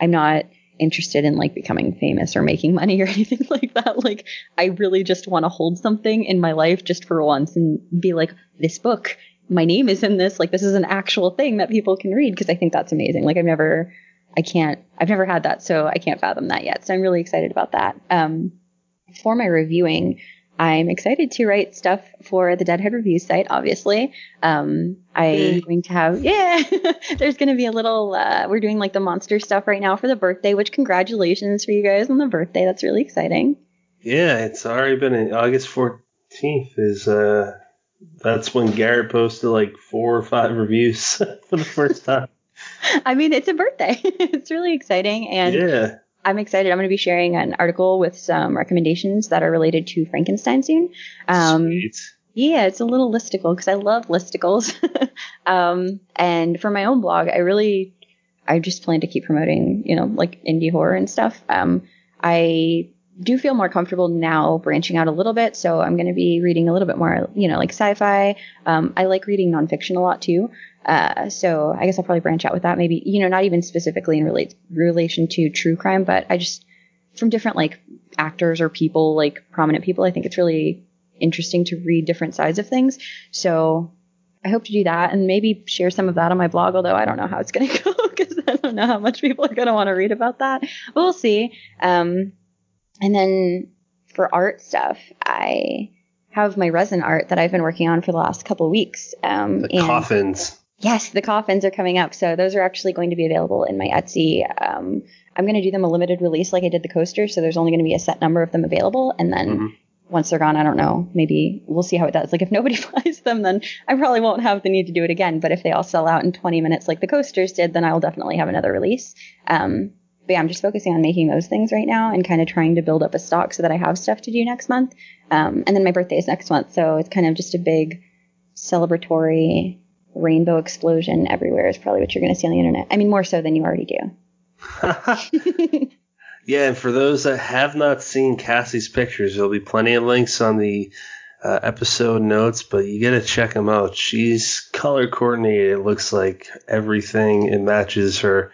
I'm not interested in like becoming famous or making money or anything like that. Like I really just want to hold something in my life just for once and be like this book, my name is in this, like this is an actual thing that people can read because I think that's amazing. Like I've never I can't I've never had that, so I can't fathom that yet. So I'm really excited about that. Um for my reviewing, I'm excited to write stuff for the Deadhead Review site, obviously. Um, I'm going to have, yeah, there's going to be a little, uh, we're doing like the monster stuff right now for the birthday, which congratulations for you guys on the birthday. That's really exciting. Yeah, it's already been August 14th is uh that's when Garrett posted like four or five reviews for the first time. I mean, it's a birthday. it's really exciting. And yeah. I'm excited. I'm going to be sharing an article with some recommendations that are related to Frankenstein soon. Um, Sweet. Yeah, it's a little listicle because I love listicles. um, and for my own blog, I really, I just plan to keep promoting, you know, like indie horror and stuff. Um, I do feel more comfortable now branching out a little bit, so I'm going to be reading a little bit more, you know, like sci-fi. Um, I like reading nonfiction a lot too. Uh, so I guess I'll probably branch out with that. Maybe, you know, not even specifically in relate relation to true crime, but I just from different like actors or people, like prominent people, I think it's really interesting to read different sides of things. So I hope to do that and maybe share some of that on my blog, although I don't know how it's going to go because I don't know how much people are going to want to read about that. But we'll see. Um, and then for art stuff, I have my resin art that I've been working on for the last couple of weeks. Um, The coffins. Yes, the coffins are coming up. So those are actually going to be available in my Etsy. Um, I'm going to do them a limited release like I did the coaster. So there's only going to be a set number of them available. And then Mhm. once they're gone, I don't know. Maybe we'll see how it does. Like if nobody buys them, then I probably won't have the need to do it again. But if they all sell out in 20 minutes like the coasters did, then I will definitely have another release. Um, but yeah, I'm just focusing on making those things right now and kind of trying to build up a stock so that I have stuff to do next month. Um, and then my birthday is next month. So it's kind of just a big celebratory rainbow explosion everywhere is probably what you're going to see on the internet. I mean, more so than you already do. yeah, and for those that have not seen Cassie's pictures, there'll be plenty of links on the uh, episode notes, but you gotta check them out. She's color coordinated. It looks like everything. It matches her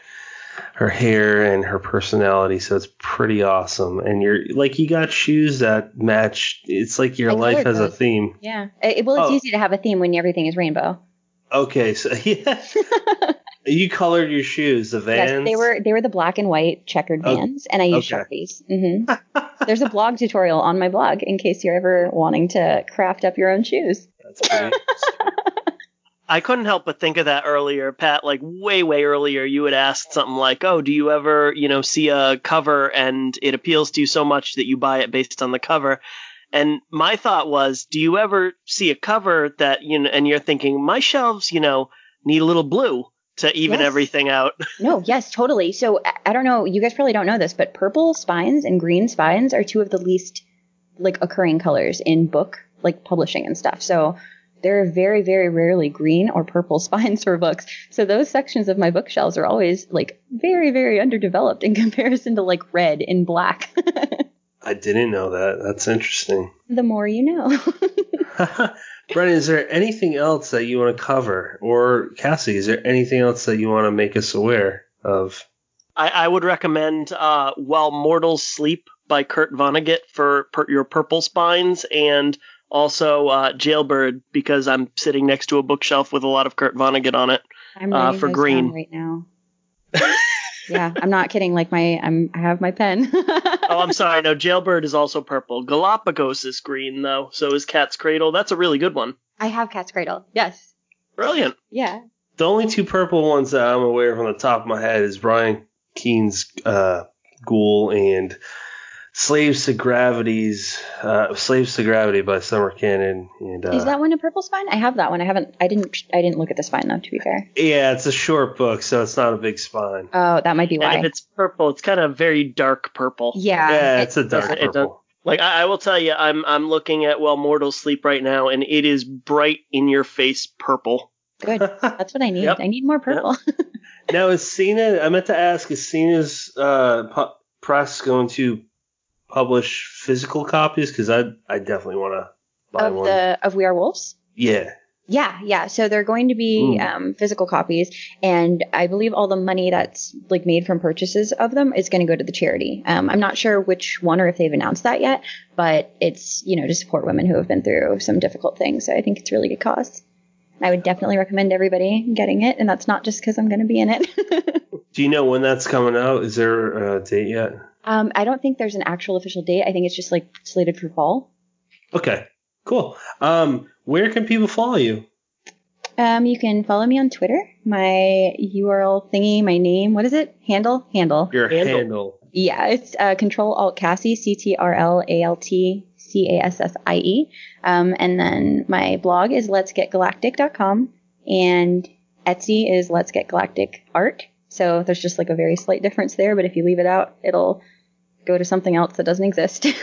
her hair and her personality, so it's pretty awesome. And you're like you got shoes that match. It's like your I life colored has a theme. Yeah. It, well, it's Oh. easy to have a theme when everything is rainbow. Okay, so yeah, you colored your shoes, the Vans. Yes, they were they were the black and white checkered Oh, vans, and I used okay. sharpies. hmm There's a blog tutorial on my blog in case you're ever wanting to craft up your own shoes. That's pretty. I couldn't help but think of that earlier, Pat. Like way, way earlier, you had asked something like, "Oh, do you ever, you know, see a cover and it appeals to you so much that you buy it based on the cover?" And my thought was, do you ever see a cover that you know, and you're thinking, my shelves, you know, need a little blue to even Yes. everything out. No, yes, totally. So I- don't know, you guys probably don't know this, but purple spines and green spines are two of the least like occurring colors in book like publishing and stuff. So there are very, very rarely green or purple spines for books. So those sections of my bookshelves are always like very, very underdeveloped in comparison to like red and black. I didn't know that. That's interesting. the more you know. Brennan, is there anything else that you want to cover? Or Cassie, is there anything else that you want to make us aware of? I, I would recommend uh, While Mortals Sleep by Kurt Vonnegut for per, your purple spines and also uh, Jailbird because I'm sitting next to a bookshelf with a lot of Kurt Vonnegut on it. I'm Uh, writing for green. right now. yeah, I'm not kidding. Like my, I'm, I have my pen. Oh, I'm sorry. No, Jailbird is also purple. Galapagos is green though, so is Cat's Cradle. That's a really good one. I have Cat's Cradle. Yes. Brilliant. Yeah. The only two purple ones that I'm aware of on the top of my head is Brian Keene's uh, Ghoul and Slaves to Gravity's uh, Slaves to Gravity by Somer Canon. And uh, Is that one a purple spine? I have that one. I haven't. I didn't. I didn't look at the spine though. To be fair. yeah, it's a short book, so it's not a big spine. Oh, that might be And why. if it's purple, it's kind of very dark purple. yeah. yeah, it- it's a dark it does- purple. Like I, I will tell you, I'm I'm looking at While Mortals Sleep right now, and it is bright in your face purple. good. That's what I need. Yep. I need more purple. Now, is Cina? I meant to ask: Is Cina's uh, pu- press going to publish physical copies? Because I, I definitely want to buy of one. the of We Are Wolves. yeah. Yeah, yeah. So they're going to be Ooh. um, physical copies, and I believe all the money that's like made from purchases of them is going to go to the charity. Um, I'm not sure which one or if they've announced that yet, but it's you know to support women who have been through some difficult things. So I think it's a really good cause. I would definitely recommend everybody getting it, and that's not just because I'm going to be in it. Do you know when that's coming out? Is there a date yet? Um, I don't think there's an actual official date. I think it's just like slated for fall. Okay, cool. Um, where can people follow you? Um, you can follow me on Twitter. My URL thingy, my name, what is it? Handle? Handle. Your Handle. handle. Yeah, it's uh, Control Alt Cassie, C T R L A L T C A S S I E. Um, and then my blog is Let's Get Galactic.com, and Etsy is Let's Get Galactic Art. So there's just like a very slight difference there, but if you leave it out, it'll go to something else that doesn't exist.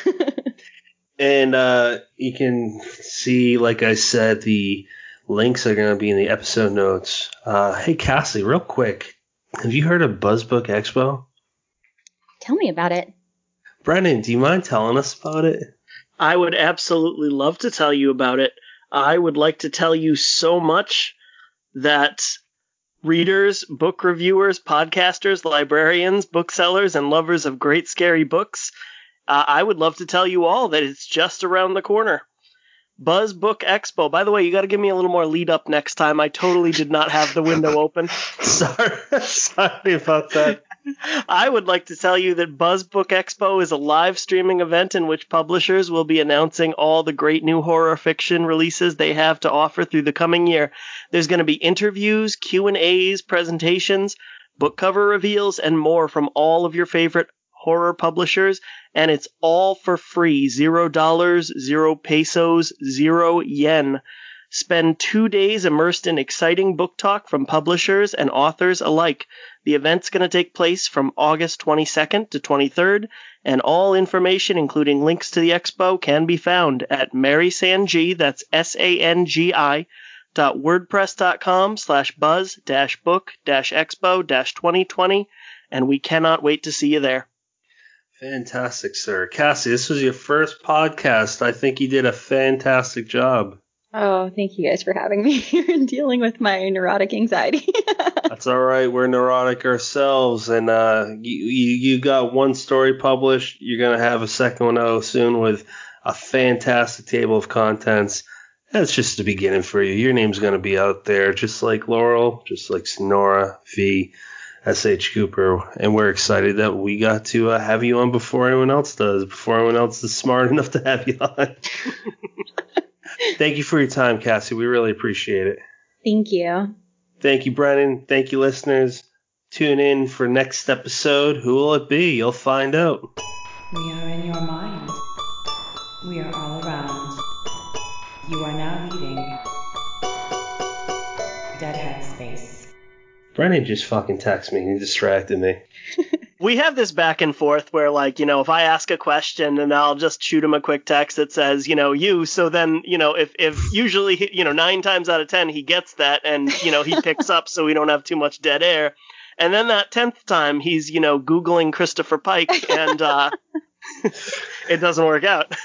And uh, you can see, like I said, the links are going to be in the episode notes. Uh, hey, Cassie, real quick, have you heard of Buzzbook Expo? Tell me about it. Brennan, do you mind telling us about it? I would absolutely love to tell you about it. I would like to tell you so much that readers, book reviewers, podcasters, librarians, booksellers, and lovers of great scary books, uh, I would love to tell you all that it's just around the corner. Buzz Book Expo. By the way, you got to give me a little more lead up next time. I totally did not have the window open. Sorry, sorry about that. I would like to tell you that Buzz Book Expo is a live streaming event in which publishers will be announcing all the great new horror fiction releases they have to offer through the coming year. There's going to be interviews, Q&As, presentations, book cover reveals and more from all of your favorite horror publishers and it's all for free. 0 dollars, 0 pesos, 0 yen. Spend 2 days immersed in exciting book talk from publishers and authors alike. The event's going to take place from August 22nd to 23rd, and all information, including links to the expo, can be found at Mary Sangi, that's S-A-N-G-I, dot wordpress.com slash buzz dash book dash expo dash 2020, and we cannot wait to see you there. Fantastic, sir. Cassie, this was your first podcast. I think you did a fantastic job. Oh, thank you guys for having me here and dealing with my neurotic anxiety. That's all right. We're neurotic ourselves, and uh, you, you you got one story published. You're gonna have a second one out soon with a fantastic table of contents. That's just the beginning for you. Your name's gonna be out there, just like Laurel, just like Sonora V. S.H. Cooper, and we're excited that we got to uh, have you on before anyone else does, before anyone else is smart enough to have you on. Thank you for your time, Cassie. We really appreciate it. thank you. Thank you, Brennan. Thank you, listeners. Tune in for next episode. Who will it be? You'll find out. We are in your mind. We are all around. You are now Brennan just fucking texted me. He distracted me. we have this back and forth where like you know if i ask a question and i'll just shoot him a quick text that says you know you so then you know if if usually he- you know nine times out of ten he gets that and you know he picks up so we don't have too much dead air and then that tenth time he's you know googling christopher pike and uh it doesn't work out